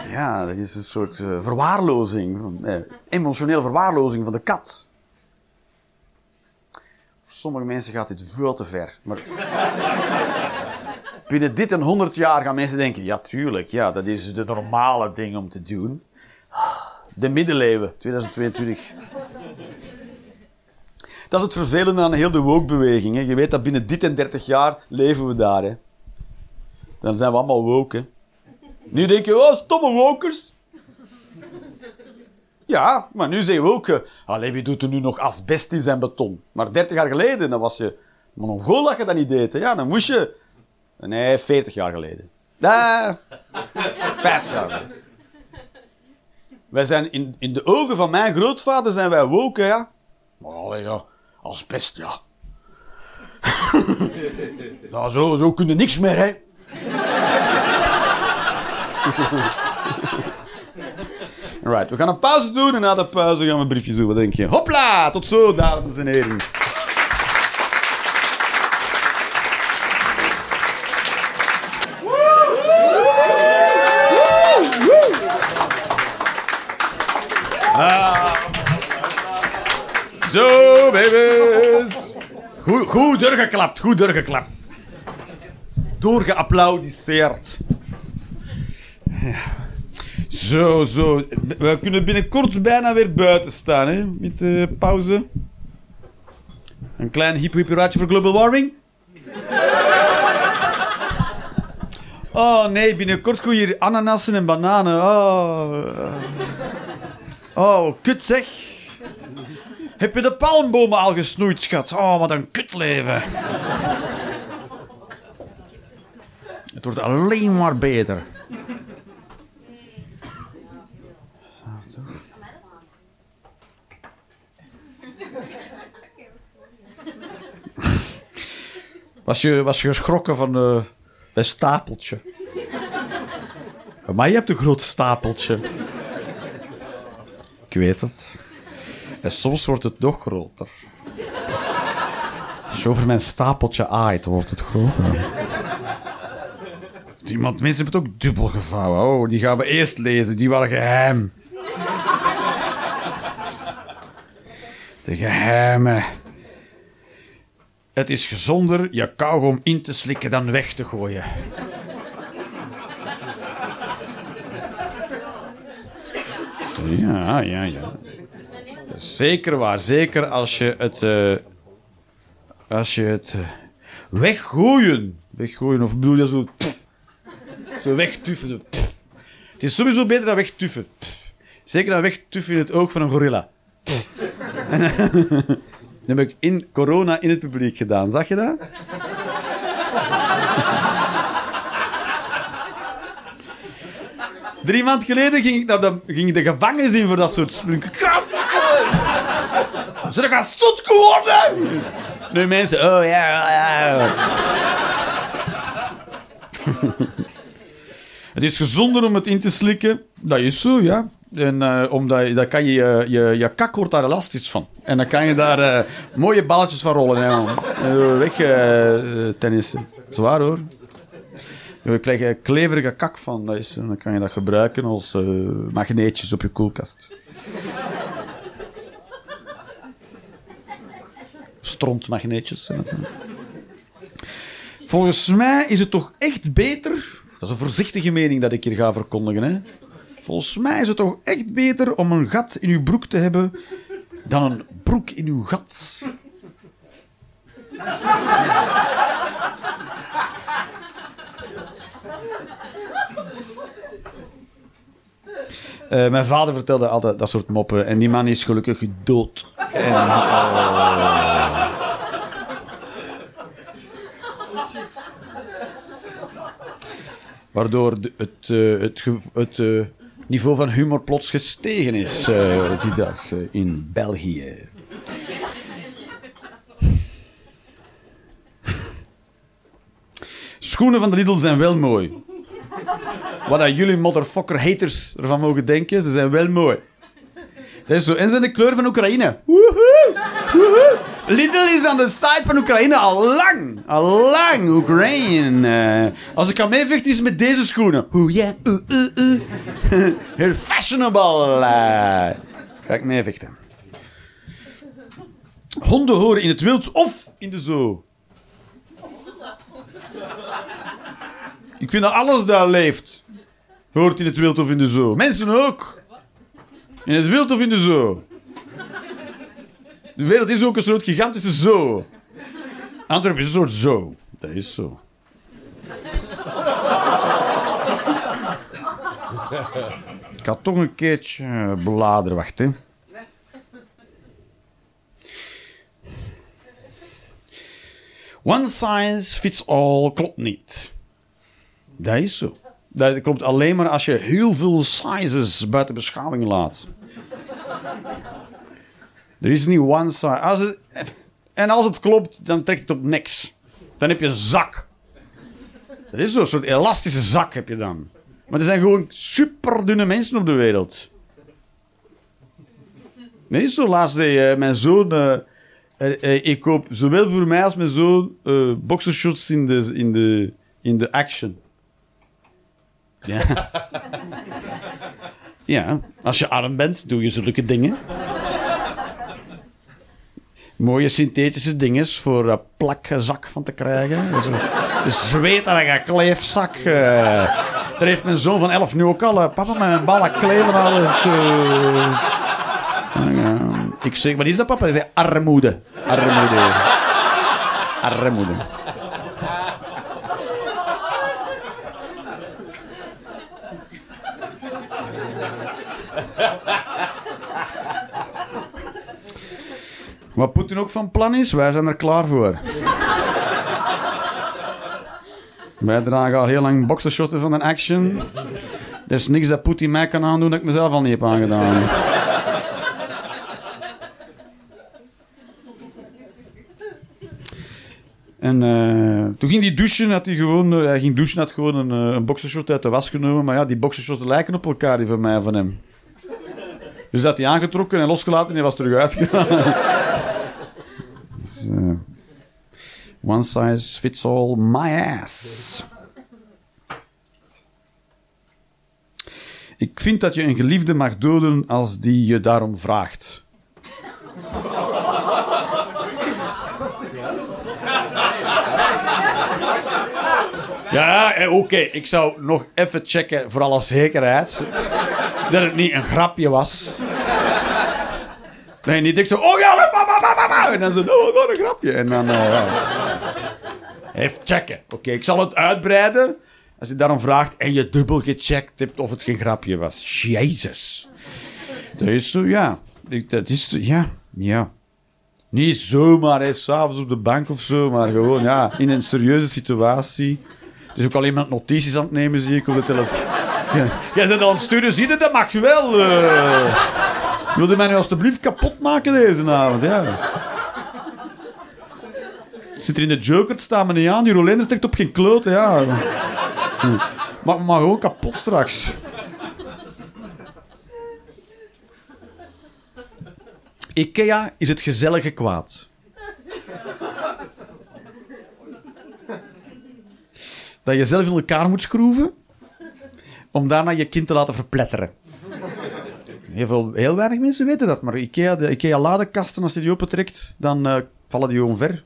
Ja, dat is een soort uh, verwaarlozing. Eh, emotionele verwaarlozing van de kat. Sommige mensen gaat dit veel te ver. Maar binnen dit en 100 jaar gaan mensen denken: ja, tuurlijk, ja, dat is het normale ding om te doen. De middeleeuwen, 2022. Dat is het vervelende aan heel de woke-beweging. Je weet dat binnen dit en 30 jaar leven we daar. Hè. Dan zijn we allemaal woke. Nu denk je, oh, stomme wokers. Ja, maar nu zeggen we ook, eh, allee, wie doet er nu nog asbest in zijn beton? Maar 30 jaar geleden, dan was je Mongool dat je dat niet deed. Ja, dan moest je... Nee, 40 jaar geleden. Ja, 50 jaar geleden. Wij zijn in, in de ogen van mijn grootvader zijn wij woke, hè, ja. Maar allee, ja, asbest, ja. nou, zo, zo kun je niks meer, hè. Right, we gaan een pauze doen en na de pauze gaan we briefjes doen. Wat denk je? Hopla! Tot zo, dames en heren. Ah. Zo, baby's. Goed, goed doorgeklapt, goed doorgeklapt. Doorgeapplaudiseerd. Zo, zo. We kunnen binnenkort bijna weer buiten staan, hè? Met de pauze. Een klein hip hip voor global warming. Oh nee, binnenkort groeien hier ananassen en bananen. Oh, oh kut zeg. Heb je de palmbomen al gesnoeid, schat? Oh, wat een kutleven. Het wordt alleen maar beter. Was je, was je geschrokken van eh een stapeltje? Maar je hebt een groot stapeltje. Ik weet het. En soms wordt het nog groter. Als je over mijn stapeltje aait, wordt het groter. Iemand, mensen hebben het ook dubbel gevouwen. Oh, die gaan we eerst lezen. Die waren geheim. De geheimen. Het is gezonder je kauwgom in te slikken dan weg te gooien. Ja, ja, ja. Zeker waar. Zeker als je het... eh, als je het... eh, weggooien. Weggooien, of bedoel je zo... Zo wegtuffen. Zo. Het is sowieso beter dan wegtuffen. Zeker dan wegtuffen in het oog van een gorilla. Dat heb ik in corona in het publiek gedaan. Zag je dat? Drie maanden geleden ging ik, naar de, ging ik de gevangenis in voor dat soort spullen. Ze gaan zot geworden! Nu mensen, oh ja, ja, ja. Het is gezonder om het in te slikken. Dat is zo, ja. En eh, omdat dan kan je, je, je, kak wordt daar elastisch van. En dan kan je daar eh, mooie balletjes van rollen. Hè, man. Eh, weg tennissen. Zwaar hoor. Je krijgt kleverige kak van. Dat is, dan kan je dat gebruiken als magneetjes op je koelkast. Strontmagneetjes. Volgens mij is het toch echt beter. Dat is een voorzichtige mening dat ik hier ga verkondigen. Hè? Volgens mij is het toch echt beter om een gat in uw broek te hebben dan een broek in uw gat. Eh, mijn vader vertelde altijd dat soort moppen en die man is gelukkig dood. En, oh. Waardoor het, eh, het, ge- het eh, niveau van humor plots gestegen is eh, die dag eh, in België. Schoenen van de Lidl zijn wel mooi. Wat dat jullie motherfucker haters ervan mogen denken, ze zijn wel mooi. Dat is zo. En zijn de kleur van Oekraïne. Woehoe! Lidl is aan de site van Oekraïne al lang. Al lang, Oekraïne. Eh, als ik kan meevechten is met deze schoenen. Oeh, ja, oeh, oeh. Heel fashionable. eh. Ga ik meevechten. Honden horen in het wild of in de zoo. Ik vind dat alles daar leeft. Hoort in het wild of in de zoo. Mensen ook. In het wild of in de zoo. De wereld is ook een soort gigantische zoo. Antwerpen is een soort zoo. Dat is zo. Ik had toch een keertje eh, bladeren. Wacht, hè. One size fits all klopt niet. Dat is zo. Dat klopt alleen maar als je heel veel sizes buiten beschouwing laat. Er is niet one size. Als en als het klopt, dan trekt het op niks. Dan heb je een zak. Dat is zo'n soort elastische zak heb je dan. Maar er zijn gewoon super dunne mensen op de wereld. Nee, zo laatst eh, mijn zoon... eh, eh, ik koop zowel voor mij als mijn zoon eh boxershorts in de, in, de, in de action. Ja. ja, als je arm bent, doe je zulke dingen. Mooie synthetische dingen voor een plakzak van te krijgen. Zo- Een zweterige kleefzak. eh. daar heeft mijn zoon van 11 nu ook al. eh, papa, mijn ballen kleven eh. Ja, ik zeg, wat is dat papa? Hij zei armoede. Armoede. Armoede. Wat Poetin ook van plan is, wij zijn er klaar voor. wij dragen al heel lang boxershotten van een action. Er is niks dat Poetin mij kan aandoen dat ik mezelf al niet heb aangedaan. En eh, toen ging hij douchen, had hij gewoon, eh, hij ging douchen, had gewoon een, eh, een uit de was genomen. Maar ja, die boxershorts lijken op elkaar, die van mij en van hem. Dus dat hij aangetrokken en losgelaten en hij was terug uitgegaan. Eh, one size fits all my ass. Ik vind dat je een geliefde mag doden als die je daarom vraagt. Ja, eh, oké. Ik zou nog even checken, voor alle zekerheid, dat het niet een grapje was. Nee, niet ik zo, oh ja, en dan zo, oh, wat een grapje. En dan, eh, ja. Even checken. Oké, ik zal het uitbreiden. Als je daarom vraagt en je dubbel gecheckt hebt of het geen grapje was. Jezus. Dat is zo, ja. Dat is, ja, ja. Niet zomaar, hè, s'avonds op de bank of zo, maar gewoon, ja, in een serieuze situatie. Dus ook al iemand notities aan het nemen, zie ik op de telefoon. Ja. Jij bent aan het sturen, zie je, dat mag je wel. Eh. Wilde mij nu alstublieft kapot maken deze avond, ja. Zit er in de Joker, het staat me niet aan. Die Rolender trekt op geen kloot, ja. Maak me maar gewoon kapot straks. Ikea is het gezellige kwaad. Dat je zelf in elkaar moet schroeven om daarna je kind te laten verpletteren. Heel, heel weinig mensen weten dat, maar Ikea, de Ikea ladekasten, als je die opentrekt, dan eh, vallen die gewoon ver.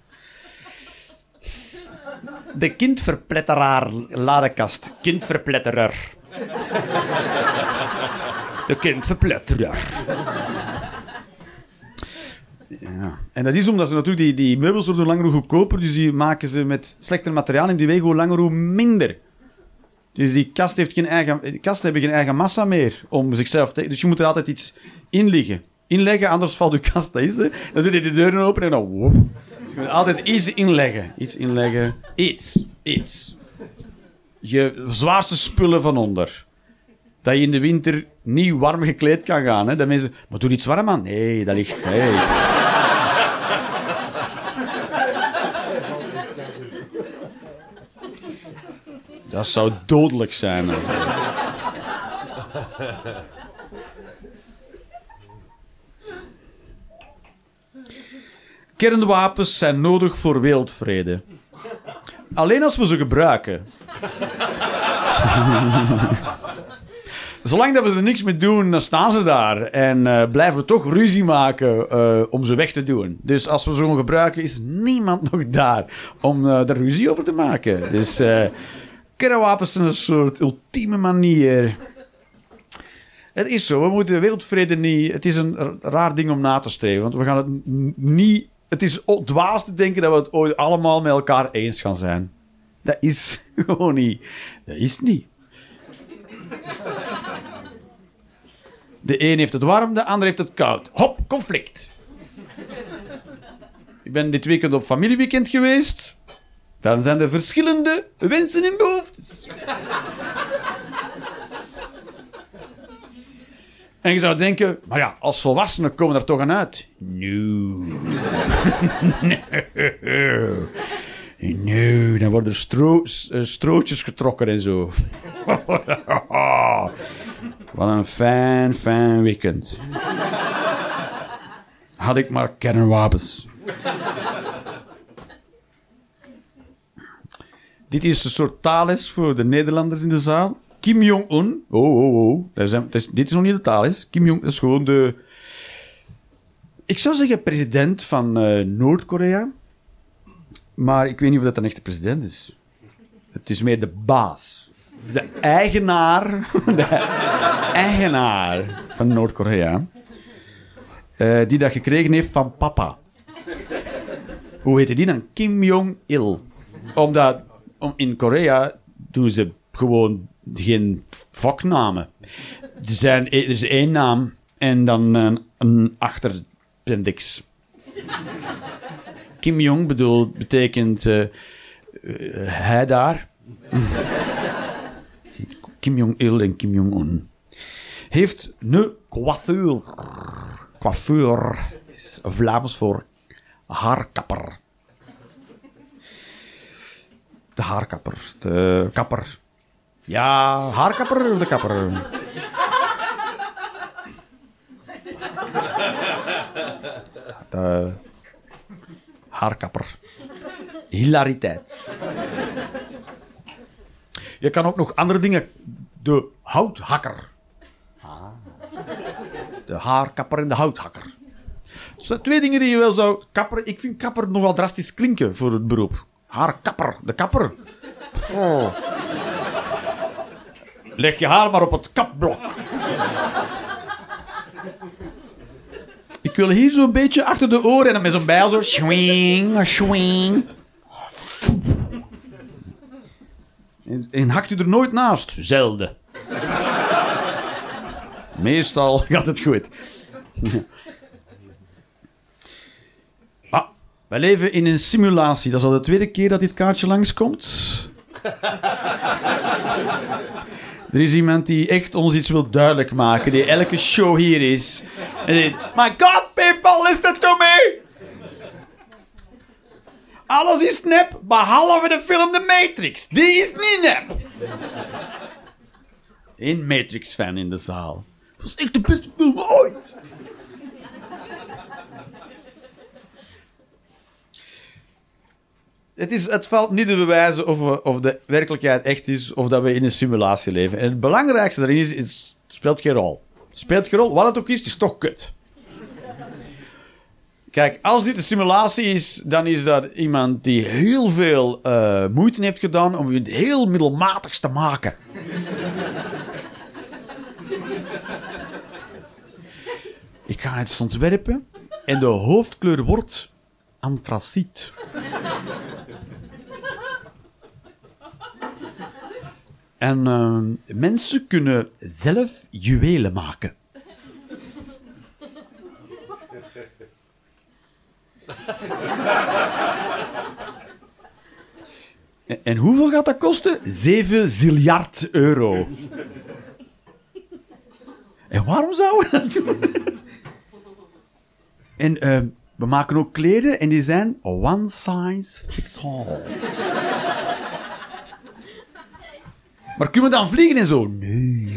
De kindverpletteraar ladekast. Kindverpletterer. De kindverpletterer. Ja. En dat is omdat ze natuurlijk die, die meubels worden langer hoe goedkoper, dus die maken ze met slechter materiaal en die wegen hoe langer hoe minder. Dus die kast heeft geen eigen, kasten hebben geen eigen massa meer om zichzelf te... Dus je moet er altijd iets in liggen. Inleggen, anders valt je kast. Dat. Dan zitten die deuren open en dan... Dus je moet altijd iets inleggen. Iets inleggen. Iets. Iets. Je zwaarste spullen van onder. Dat je in de winter niet warm gekleed kan gaan. Hè? Dat mensen... Maar doe iets warm aan. Nee, dat ligt... Hey. Dat zou dodelijk zijn. Kernwapens zijn nodig voor wereldvrede. Alleen als we ze gebruiken. zolang dat we er niks mee doen, dan staan ze daar. En eh, blijven we toch ruzie maken eh, om ze weg te doen. Dus als we zo'n gebruiken, is niemand nog daar om eh er ruzie over te maken. Dus kernwapens zijn een soort ultieme manier. Het is zo, we moeten de wereldvrede niet... Het is een raar ding om na te streven, want we gaan het niet... Het is dwaas te denken dat we het ooit allemaal met elkaar eens gaan zijn. Dat is gewoon niet. Dat is niet. De een heeft het warm, de ander heeft het koud. Hop, conflict. Ik ben dit weekend op familieweekend geweest. Dan zijn er verschillende wensen en behoeftes. En je zou denken, maar ja, als volwassenen komen er toch aan uit. No. no. No, dan worden er eh, strootjes getrokken en zo. Wat een fijn, fijn weekend. Had ik maar kernwapens. Dit is een soort taalles voor de Nederlanders in de zaal. Kim Jong-un. Oh, oh, oh. Dat is, dat is- dit is nog niet de taalles. Kim Jong is gewoon de... Ik zou zeggen president van eh, Noord-Korea. Maar ik weet niet of dat een echte president is. Het is meer de baas. Het is de eigenaar. De eigenaar van Noord-Korea. Eh, die dat gekregen heeft van papa. Hoe heette die dan? Kim Jong-il. Omdat om, in Korea doen ze gewoon geen vaknamen. Er, zijn, er is één naam en dan een, een achterappendix. Kim Jong bedoel, betekent eh, eh, hij daar. Kim Jong-il en Kim Jong-un. Heeft een coiffeur. Coiffeur is Vlaams voor haarkapper. De haarkapper. De kapper. Ja, haarkapper of de kapper? De haarkapper. Hilariteit. Je kan ook nog andere dingen. De houthakker. De haarkapper en de houthakker. Dat zijn twee dingen die je wel zou... Kapper, ik vind kapper nogal drastisch klinken voor het beroep. Haarkapper, de kapper. Oh. Leg je haar maar op het kapblok. Ik wil hier zo'n beetje achter de oren en dan met zo'n bijl zo... Swing, swing. En, en hakt u er nooit naast? Zelden. Meestal gaat het goed. ah, wij leven in een simulatie. Dat is al de tweede keer dat dit kaartje langskomt. Er is iemand die echt ons iets wil duidelijk maken, die elke show hier is. En die, My god, people, listen to me! Alles is nep, behalve de film The Matrix. Die is niet nep. Een Matrix-fan in de zaal. Dat was echt de beste film ooit. Het, is, het valt niet te bewijzen of, of de werkelijkheid echt is of dat we in een simulatie leven. En het belangrijkste daarin is, het speelt geen rol. Speelt geen rol, wat het ook is, het is toch kut. Kijk, als dit een simulatie is, dan is dat iemand die heel veel eh, moeite heeft gedaan om het heel middelmatigs te maken. Ik ga het ontwerpen en de hoofdkleur wordt antraciet. En eh, mensen kunnen zelf juwelen maken. En, hoeveel gaat dat kosten? 7 miljard euro. En waarom zouden we dat doen? En eh, we maken ook kleden en die zijn one size fits all. Maar kunnen we dan vliegen en zo? Nee.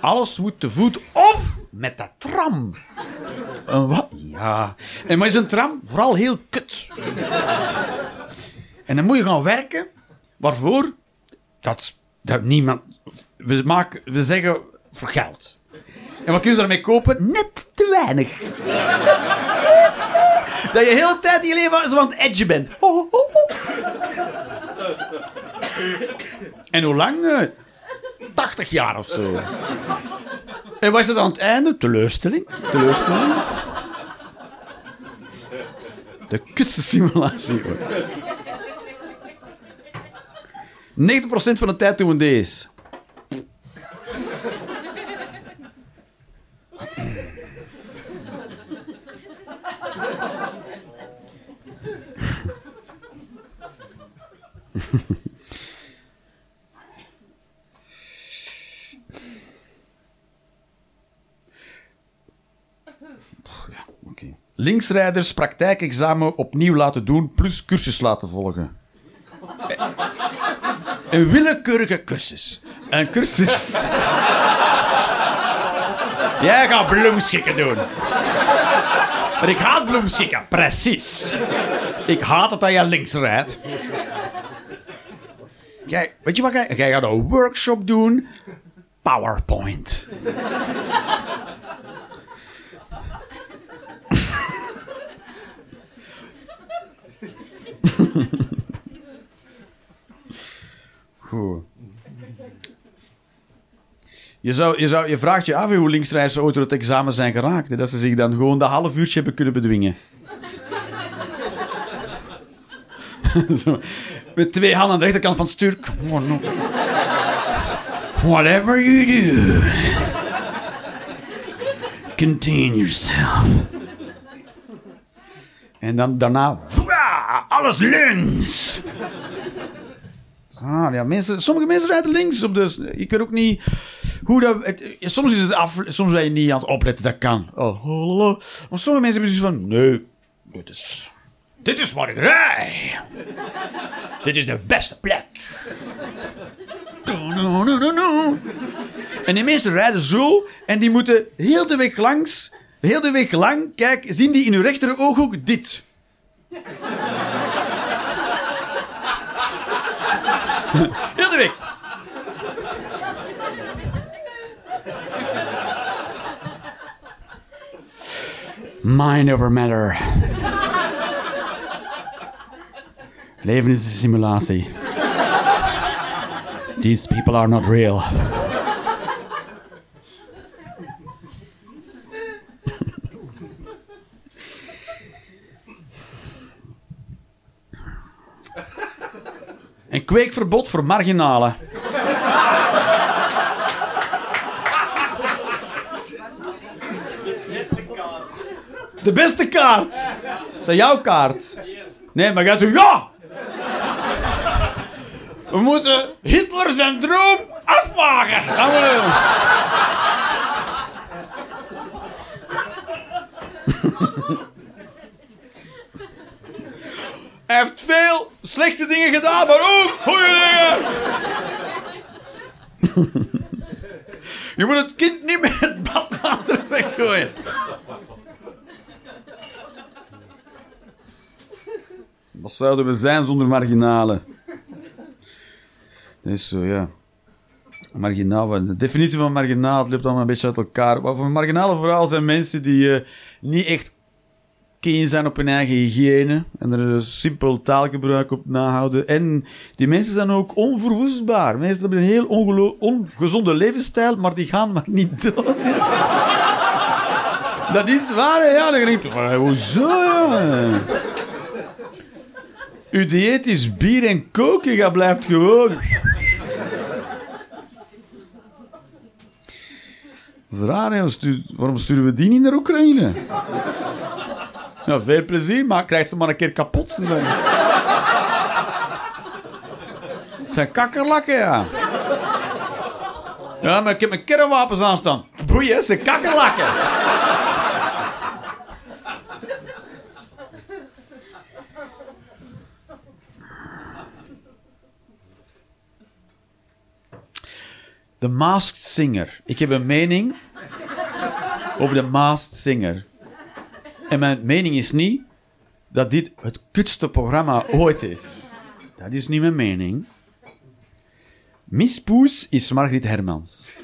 Alles moet te voet of met de tram. Een wat? Ja. En maar is een tram vooral heel kut. En dan moet je gaan werken. Waarvoor? Dat, dat niemand... we, maken, we zeggen voor geld. En wat kun je daarmee kopen? Net te weinig. Dat je de hele tijd in je leven zo aan het edge bent. Ho, ho, ho. En hoe lang? Eh, 80 jaar of zo. En wat is er aan het einde? Teleurstelling. Teleurstelling. De kutste simulatie. hoor. 90% van de tijd doen we deze. Oké. Linksrijders praktijkexamen opnieuw laten doen, plus cursus laten volgen. Een willekeurige cursus. Een cursus. Jij gaat bloemschikken doen. Maar ik haat bloemschikken, precies. Ik haat het dat je links rijdt. Kijk, weet je wat? Jij, jij gaat een workshop doen. PowerPoint. Je, je, zou, je vraagt je af hoe linksrijders ooit door het examen zijn geraakt. Dat ze zich dan gewoon dat half uurtje hebben kunnen bedwingen. Met twee handen aan de rechterkant van het stuur. Whatever you do, contain yourself. En dan daarna, "Vwa, alles links. Ah, ja, mensen, sommige mensen rijden links op dus. Je kunt ook niet hoe dat soms is het af soms ben je niet aan het opletten dat kan. Oh, hallo. maar sommige mensen hebben zoiets van nee dit is dit is ik rij. Dit is de beste plek. En die mensen rijden zo en die moeten heel de weg langs heel de weg lang kijk zien die in hun rechtere ooghoek dit Heel de weg. Mind over matter. Leven is een simulatie. These people are not real. Een kweekverbod voor marginalen. De beste kaart. Dat is jouw kaart. Nee, maar gaat zo, ja! We moeten Hitler zijn droom afmaken. Dat moeten Hij heeft veel slechte dingen gedaan, maar ook goede dingen. Je moet het kind niet met het badwater weggooien. Wat zouden we zijn zonder marginalen? Dat is zo, ja. Marginaal, de definitie van marginaal loopt allemaal een beetje uit elkaar. Maar voor marginale vooral zijn mensen die eh, niet echt keen zijn op hun eigen hygiëne en er een simpel taalgebruik op nahouden. En die mensen zijn ook onverwoestbaar. Mensen hebben een heel ongezonde levensstijl, maar die gaan maar niet dood. Dat is waar, ja. Dan denk je, "Maar hoezo? Uw dieet is bier en koken, je blijft gewoon... Dat is raar, Waarom sturen we die niet naar Oekraïne? Ja, veel plezier, maar krijgt ze maar een keer kapot. Het zijn kakkerlakken, ja. Ja, maar ik heb mijn kernwapens aanstaan. Boeien, het zijn kakkerlakken. De Masked Singer. Ik heb een mening over de Masked Singer. En mijn mening is niet dat dit het kutste programma ooit is. Dat is niet mijn mening. Miss Poes is Margriet Hermans.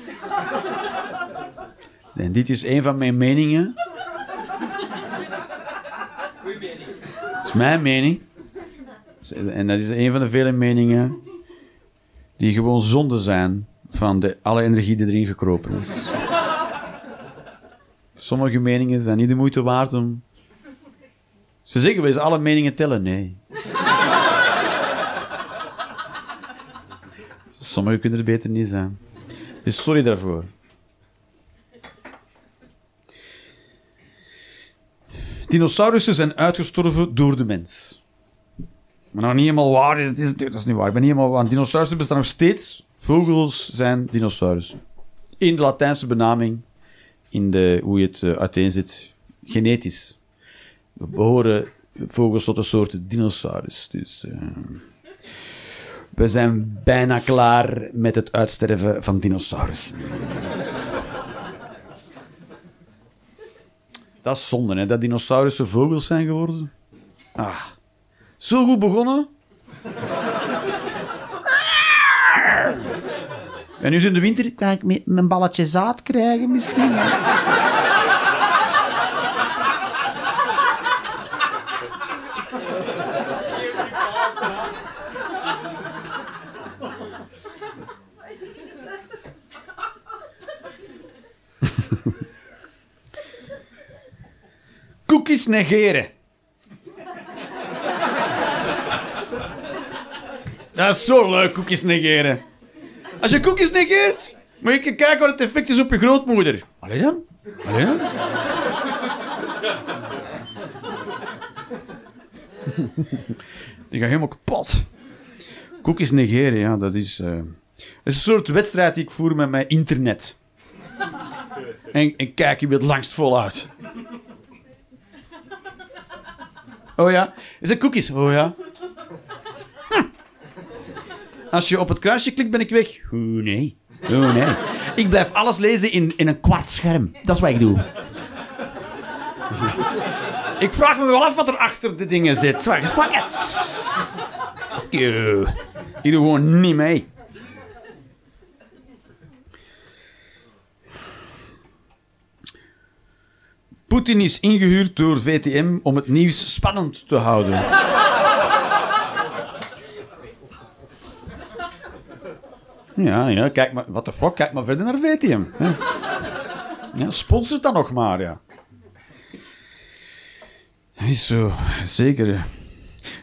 En dit is een van mijn meningen. Dat is mijn mening. En dat is een van de vele meningen die gewoon zonde zijn van de, alle energie die erin gekropen is. Sommige meningen zijn niet de moeite waard om... Ze zeggen wel eens alle meningen tellen. Nee. Sommige kunnen er beter niet zijn. Dus sorry daarvoor. Dinosaurussen zijn uitgestorven door de mens. Maar nog niet helemaal waar is, dat is niet waar. Ik ben niet helemaal waar. Dinosaurussen bestaan nog steeds. Vogels zijn dinosaurussen. In de Latijnse benaming, in de, hoe je het uh, uiteenzet, genetisch. We behoren vogels tot een soort dinosaurus. Dus... Uh, we zijn bijna klaar met het uitsterven van dinosaurussen. Dat is zonde, hè? Dat dinosaurussen vogels zijn geworden. Ah. Zo goed begonnen. En nu is in de winter... Kan ik mijn balletje zaad krijgen misschien? Cookies negeren. Dat is zo leuk, cookies negeren. Als je cookies negeert, moet je kijken wat het effect is op je grootmoeder. Allee dan? Allee dan? Die gaat helemaal kapot. Cookies negeren, ja, dat is... Uh, is een soort wedstrijd die ik voer met mijn internet. En, en kijk je het langst voluit. Oh ja. Is het cookies? Oh ja. Als je op het kruisje klikt, ben ik weg. Oh nee. Nee. Ik blijf alles lezen in, in een kwart scherm. Dat is wat ik doe. Ik vraag me wel af wat er achter de dingen zit. Fuck it. Fuck you. Ik doe gewoon niet mee. Poetin is ingehuurd door VTM om het nieuws spannend te houden. Ja, ja, kijk maar, what the fuck, kijk maar verder naar VTM. Ja, sponsort dan nog maar, ja. Is zo, zeker.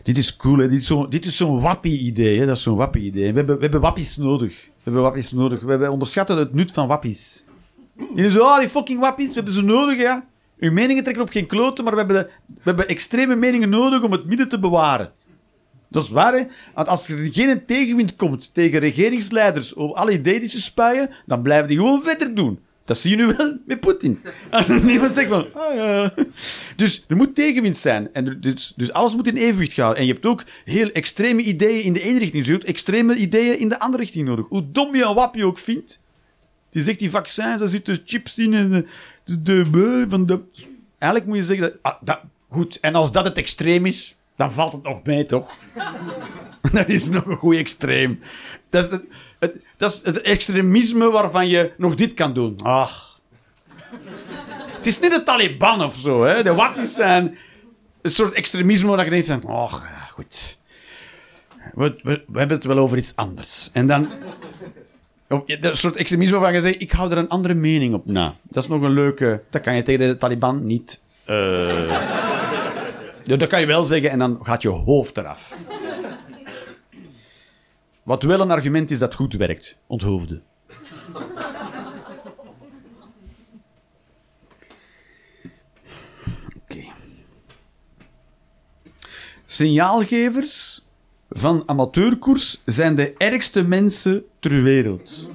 Dit is cool, hè. Dit is zo'n wappie-idee, Dat is zo'n wappie-idee. We hebben, we hebben wappies nodig. We hebben wappies nodig. We, onderschatten het nut van wappies. Je zo, oh, die fucking wappies, we hebben ze nodig, ja. Uw meningen trekken op geen kloten, maar we hebben, de, we hebben extreme meningen nodig om het midden te bewaren. Dat is waar, hè? Want als er geen tegenwind komt tegen regeringsleiders over alle ideeën die ze spuien, dan blijven die gewoon verder doen. Dat zie je nu wel met Poetin. Als niemand zegt van, ah. Dus er moet tegenwind zijn. En dus, dus alles moet in evenwicht gaan. En je hebt ook heel extreme ideeën in de ene richting. Je hebt extreme ideeën in de andere richting nodig. Hoe dom je een wap je ook vindt. Die zegt die vaccins, daar zitten chips in en de, van de... Eigenlijk moet je zeggen, dat, ah, dat, goed, en als dat het extreem is, dan valt het nog mee, toch? dat is nog een goed extreem. Dat is het, dat extremisme waarvan je nog dit kan doen. Ach. Het is niet de Taliban of zo, hè. De wakkies zijn een soort extremisme waar je denkt, ach, goed. We, hebben het wel over iets anders. En dan een soort extremisme waarvan je zegt, ik hou er een andere mening op na. Dat is nog een leuke... Dat kan je tegen de Taliban niet... Uh... dat kan je wel zeggen en dan gaat je hoofd eraf. Wat wel een argument is dat goed werkt. Onthoofde. Signaalgevers van amateurkoers zijn de ergste mensen ter wereld.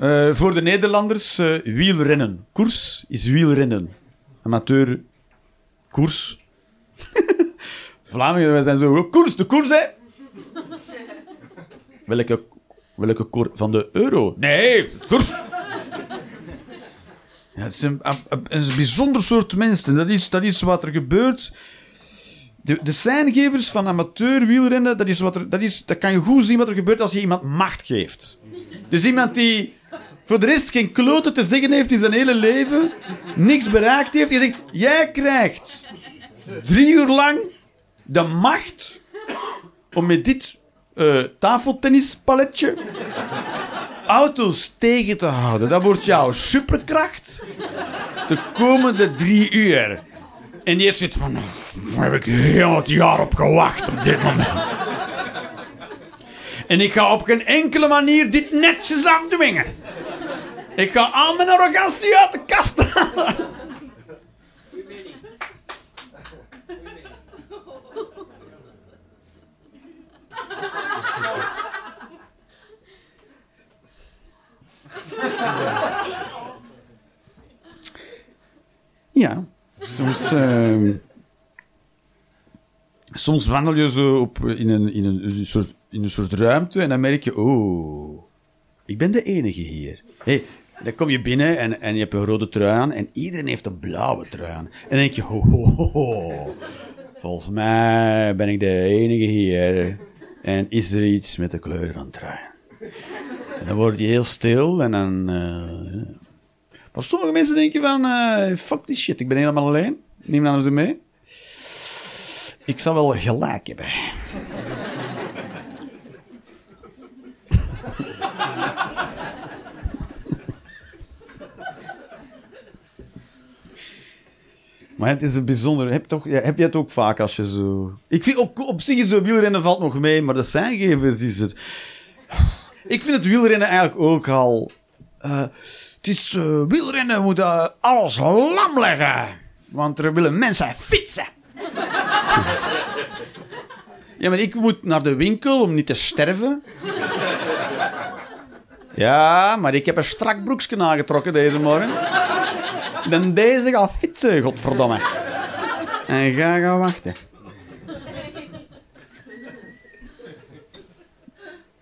Uh, voor de Nederlanders, uh, wielrennen. Koers is wielrennen. Amateur, koers. Vlamingen, wij zijn zo... Koers, de koers, hè! welke, welke koers? Van de euro? Nee, koers! Ja, het is een, bijzonder soort mensen. Dat is, dat is wat er gebeurt De, de seingevers van amateur wielrennen, dat, is wat er, dat, is, dat kan je goed zien wat er gebeurt als je iemand macht geeft. Dus iemand die voor de rest geen kloten te zeggen heeft in zijn hele leven, niks bereikt heeft, die zegt, jij krijgt drie uur lang de macht om met dit uh, tafeltennispaletje auto's tegen te houden. Dat wordt jouw superkracht de komende drie uur. En die zit van, heb ik heel wat jaar op gewacht op dit moment. En ik ga op geen enkele manier dit netjes afdwingen. Ik ga al mijn arrogantie uit de kast halen. Ja, soms, uh, soms wandel je zo op, in, een, in, een, soort, in een soort ruimte en dan merk je, oh, ik ben de enige hier. Hey, dan kom je binnen en, en je hebt een rode trui aan en iedereen heeft een blauwe trui aan. En dan denk je, ho, ho, ho, volgens mij ben ik de enige hier. En is er iets met de kleur van trui? En dan word je heel stil en dan... Uh, voor sommige mensen denk je van, uh, fuck die shit, ik ben helemaal alleen. Niemand anders mee. Ik zal wel gelijk hebben. Maar het is een bijzonder. Heb, toch, heb je het ook vaak als je zo. Ik vind ook op zich zo wielrennen valt nog mee, maar de zijngevers is het. Ik vind het wielrennen eigenlijk ook al. Uh, het is uh, wielrennen moet uh, alles lam leggen. Want er willen mensen fietsen. ja, maar ik moet naar de winkel om niet te sterven. Ja, maar ik heb een strak broekje aangetrokken deze morgen. Dan deze gaat fietsen, godverdomme. En ga gaan wachten.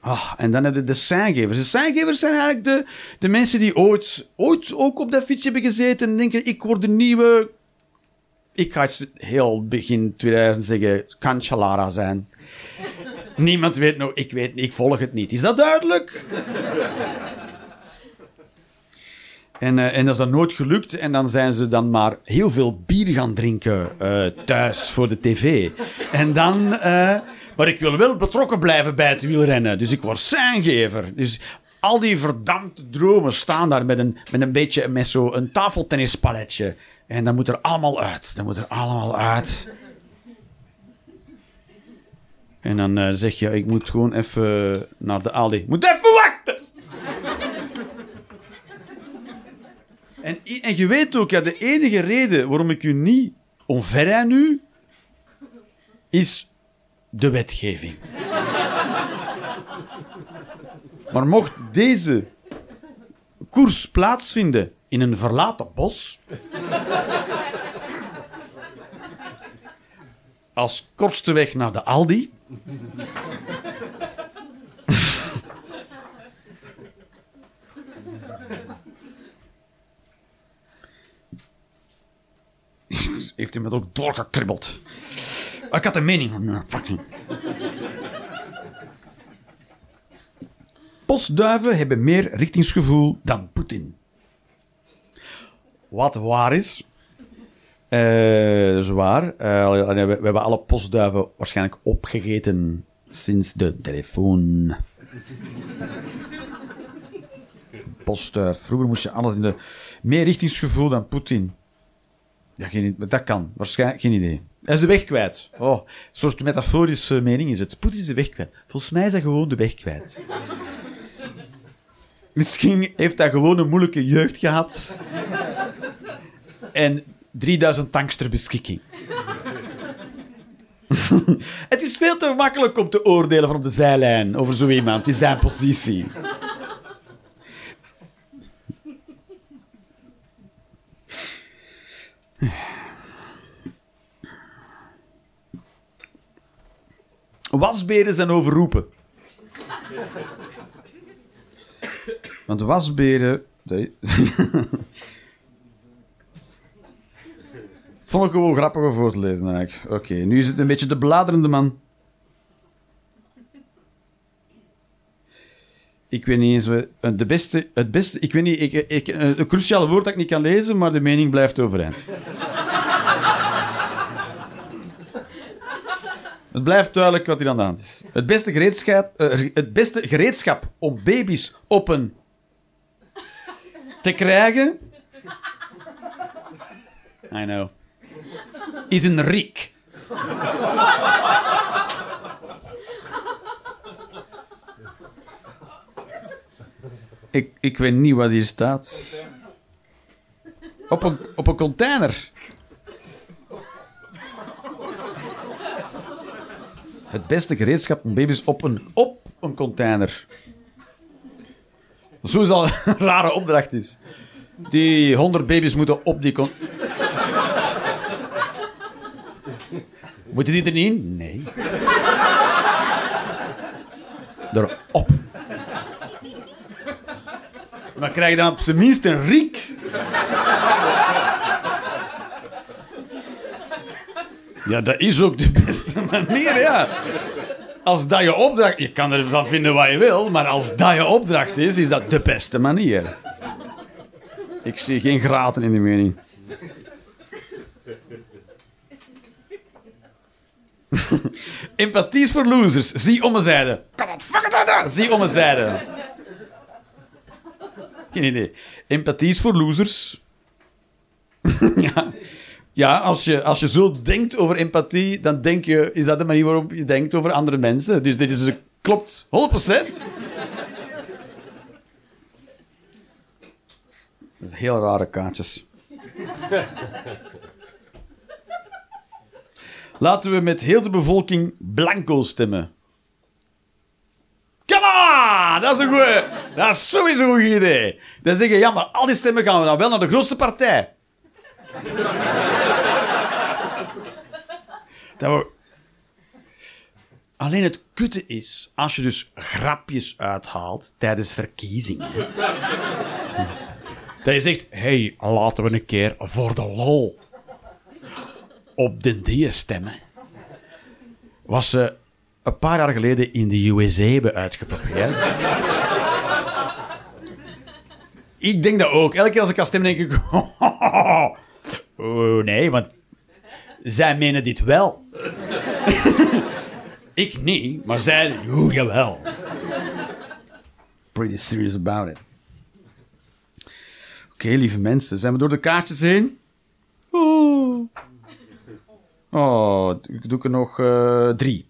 Oh, en dan heb je de seingevers. De seingevers zijn eigenlijk de, de mensen die ooit, ooit ook op dat fiets hebben gezeten en denken, ik word de nieuwe... Ik ga het heel begin 2000 zeggen, Cancellara zijn. Niemand weet nog, ik weet ik volg het niet. Is dat duidelijk? En, uh, en dat is dan nooit gelukt. En dan zijn ze dan maar heel veel bier gaan drinken uh, thuis voor de tv. En dan... Uh, maar ik wil wel betrokken blijven bij het wielrennen. Dus ik word zijngever. Dus al die verdampte dromen staan daar met een, met een beetje met zo'n tafeltennispaletje. En dat moet er allemaal uit. Dat moet er allemaal uit. En dan zeg je, ik moet gewoon even naar de Aldi. Moet even wachten! En, en je weet ook, ja, de enige reden waarom ik u niet onverrij nu, is de wetgeving. maar mocht deze koers plaatsvinden in een verlaten bos, als kortste weg naar de Aldi, heeft hij me ook doorgekribbeld. Ik had een mening. Fucking. Postduiven hebben meer richtingsgevoel dan Poetin. Wat waar is. Uh, dat is waar. Uh, we, we, hebben alle postduiven waarschijnlijk opgegeten sinds de telefoon. Postduif. Vroeger moest je alles in de... Meer richtingsgevoel dan Poetin. Ja, geen, dat kan. Waarschijnlijk geen idee. Hij is de weg kwijt. Oh, een soort metaforische mening is het. Poetin is de weg kwijt. Volgens mij is hij gewoon de weg kwijt. Misschien heeft hij gewoon een moeilijke jeugd gehad. En 3000 tanks beschikking. het is veel te makkelijk om te oordelen van op de zijlijn over zo iemand in zijn positie. Wasberen zijn overroepen. Want wasberen. Vond ik gewoon grappig om voor te lezen eigenlijk. Oké, nu is het een beetje de bladerende man. Ik weet niet eens... eh, De beste, het beste... Ik weet niet... Ik, ik, een cruciale woord dat ik niet kan lezen, maar de mening blijft overeind. Het blijft duidelijk wat hier aan de hand is. Het beste gereedschap, eh, het beste gereedschap om baby's op een te krijgen. I know. Is een riek. Ik, ik weet niet wat hier staat. Op een, op een container. Het beste gereedschap om baby's op een, op een container. Zo is al een rare opdracht is. Die 100 baby's moeten op die con... Moeten die er niet in? Nee. Erop. Maar krijg je dan op zijn minst een riek? Ja, dat is ook de beste manier, ja. Als dat je opdracht... Je kan ervan vinden wat je wil, maar als dat je opdracht is, is dat de beste manier. Ik zie geen graten in de mening. Empathie is voor losers. Zie om een zijde. Zie om een zijde. Geen idee. Empathie is voor losers. ja. Ja, als je, als je zo denkt over empathie, dan denk je, is dat de manier waarop je denkt over andere mensen. Dus dit is, klopt 100%. Dat is heel rare kaartjes. Laten we met heel de bevolking blanco stemmen. On! Dat is een goeie. Dat is sowieso een goed idee. Dan zeggen, ja, maar al die stemmen gaan we dan wel naar de grootste partij. Alleen het kutte is, als je dus grapjes uithaalt tijdens verkiezingen. dat je zegt, hey, laten we een keer voor de lol op de die stemmen. Was ze een paar jaar geleden in de USA hebben uitgeprobeerd. ik denk dat ook. Elke keer als ik ga stemmen, denk ik... oh, nee, want zij menen dit wel. ik niet, maar zij... Oeh, jawel. Pretty serious about it. Oké, lieve mensen. Zijn we door de kaartjes heen? Oh, oh ik doe er nog eh, drie.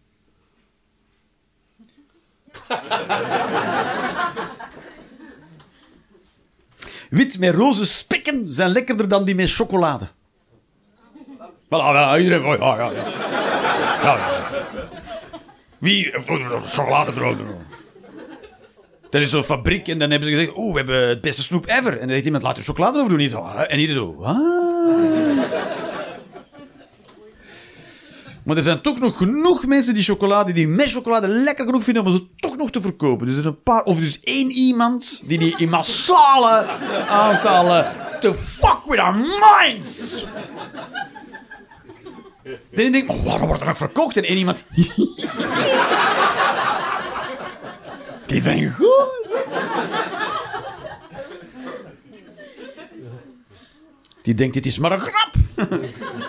Wit met roze spikken zijn lekkerder dan die met chocolade. Voilà, iedereen... oh, Ja, ja, ja. ja. Wie... Chocolade Er is zo'n fabriek en dan hebben ze gezegd... Oeh, we hebben het beste snoep ever. En dan zegt iemand, laat er chocolade over doen. En iedereen zo... "Wat?" Maar er zijn toch nog genoeg mensen die chocolade, die met chocolade lekker genoeg vinden om ze toch nog te verkopen. Dus er een paar, of dus één iemand die die in massale aantallen to fuck with our minds. Dan denk ik, maar waarom wordt er nog verkocht? En één iemand... Die zijn goed. Die denkt, dit is maar een grap.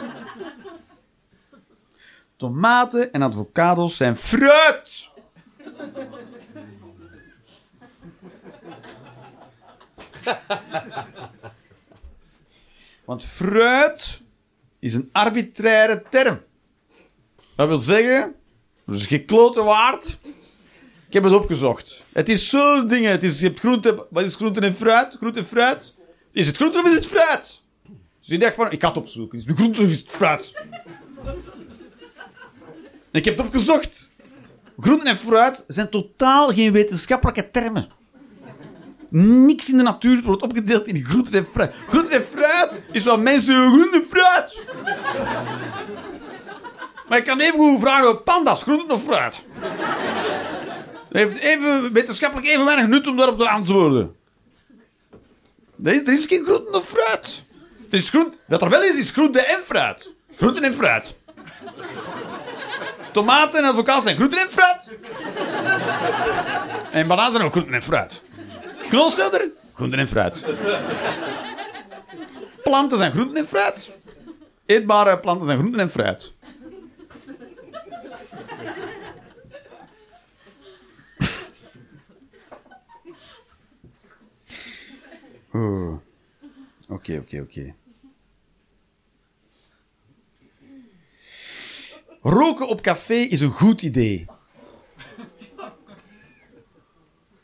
Tomaten en avocados zijn fruit. Want fruit is een arbitraire term. Dat wil zeggen, dat is geen klote waard. Ik heb het opgezocht. Het is zo'n dingen. Het is, je hebt groente, wat is groente en fruit? Groente en fruit. Is het groente of is het fruit? Dus je dacht van, ik ga het opzoeken. Is het groente of is het fruit? Ik heb het opgezocht. Groenten en fruit zijn totaal geen wetenschappelijke termen. Niks in de natuur wordt opgedeeld in groenten en fruit. Groenten en fruit is wat mensen groenten en fruit. Maar ik kan even goed vragen panda's, groenten of fruit. Het heeft even, wetenschappelijk even weinig nut om daarop te antwoorden. Nee, er is geen groenten of fruit. Het is groente. Wat er wel is, is groente en fruit. Groenten en fruit. Tomaten en avocados zijn groenten en fruit. En bananen zijn ook groenten en fruit. Knolselder, groenten en fruit. Planten zijn groenten en fruit. Eetbare planten zijn groenten en fruit. Oké, oké, oké. Roken op café is een goed idee.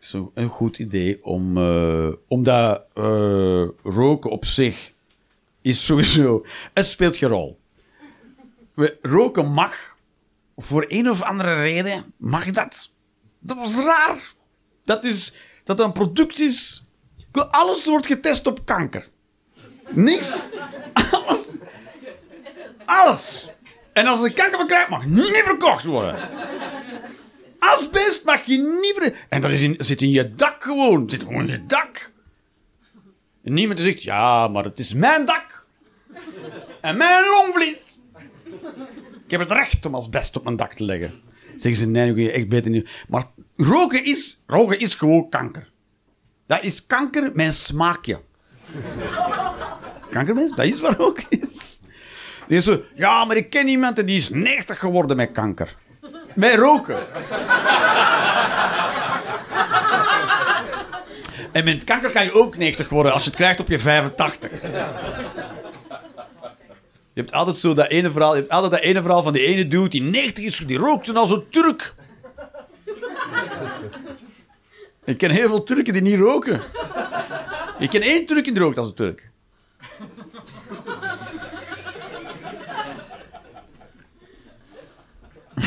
is een, goed idee om, eh, omdat eh, roken op zich is sowieso. Het speelt geen rol. Roken mag, voor een of andere reden, mag dat. Dat was raar. Dat is dat een product is. Alles wordt getest op kanker. Niks. Alles. Alles. En als er kanker van krijgt, mag niet verkocht worden. Asbest mag je niet ver... En dat is in, zit in je dak gewoon. Zit gewoon in je dak. En niemand zegt, ja, maar het is mijn dak. En mijn longvlies. Ik heb het recht om asbest op mijn dak te leggen. Zeggen ze, nee, je echt beter niet. Maar roken is, roken is gewoon kanker. Dat is kanker een smaakje. Kankermens, dat is roken is. Die zo, ja, maar ik ken iemand die is 90 geworden met kanker. Met roken. en met kanker kan je ook 90 worden als je het krijgt op je 85. Je hebt altijd zo dat ene verhaal, je hebt altijd dat ene verhaal van die ene dude die 90 is, die rookte als een Turk. Ik ken heel veel Turken die niet roken. Ik ken één Turk die rookt als een Turk.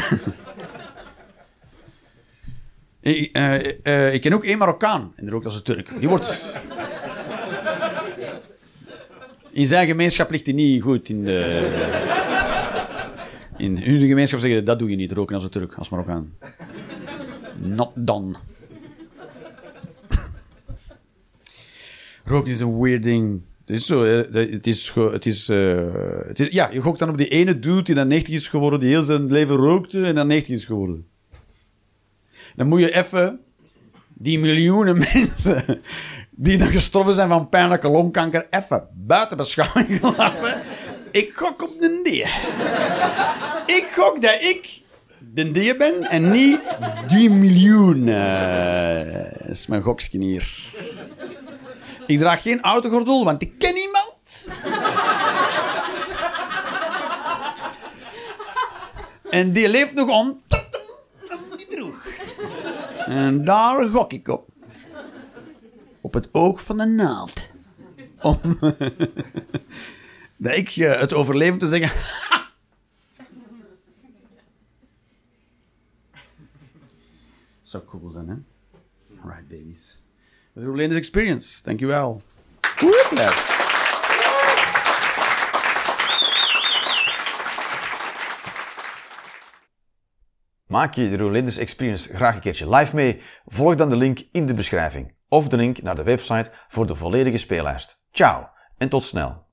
ik, uh, uh, ik ken ook één Marokkaan en rookt als een Turk. Die wordt... In zijn gemeenschap ligt hij niet goed in de... In hun gemeenschap zeggen dat doe je niet, roken als een Turk, als Marokkaan. Not done. Roken is een weird ding. Het is zo, het is, uh, het is, ja, je gokt dan op die ene dude die dan 90 is geworden, die heel zijn leven rookte en dan 90 is geworden. Dan moet je even die miljoenen mensen die dan gestorven zijn van pijnlijke longkanker even buiten beschouwing laten. Ik gok op de die. Ik gok dat ik de die ben en niet die miljoen. Uh, dat is mijn gokje hier. Ik draag geen autogordel, want ik ken iemand. en die leeft nog om droeg. En daar gok ik op. Op het oog van de naald. Om dat ik uh, het overleven te zeggen. Zou cool zijn, hè? Alright, babies. Dat is Rolanders Experience. Dankjewel. Woehoe! Maak je de Rolanders Experience graag een keertje live mee? Volg dan de link in de beschrijving of de link naar de website voor de volledige speellijst. Ciao en tot snel.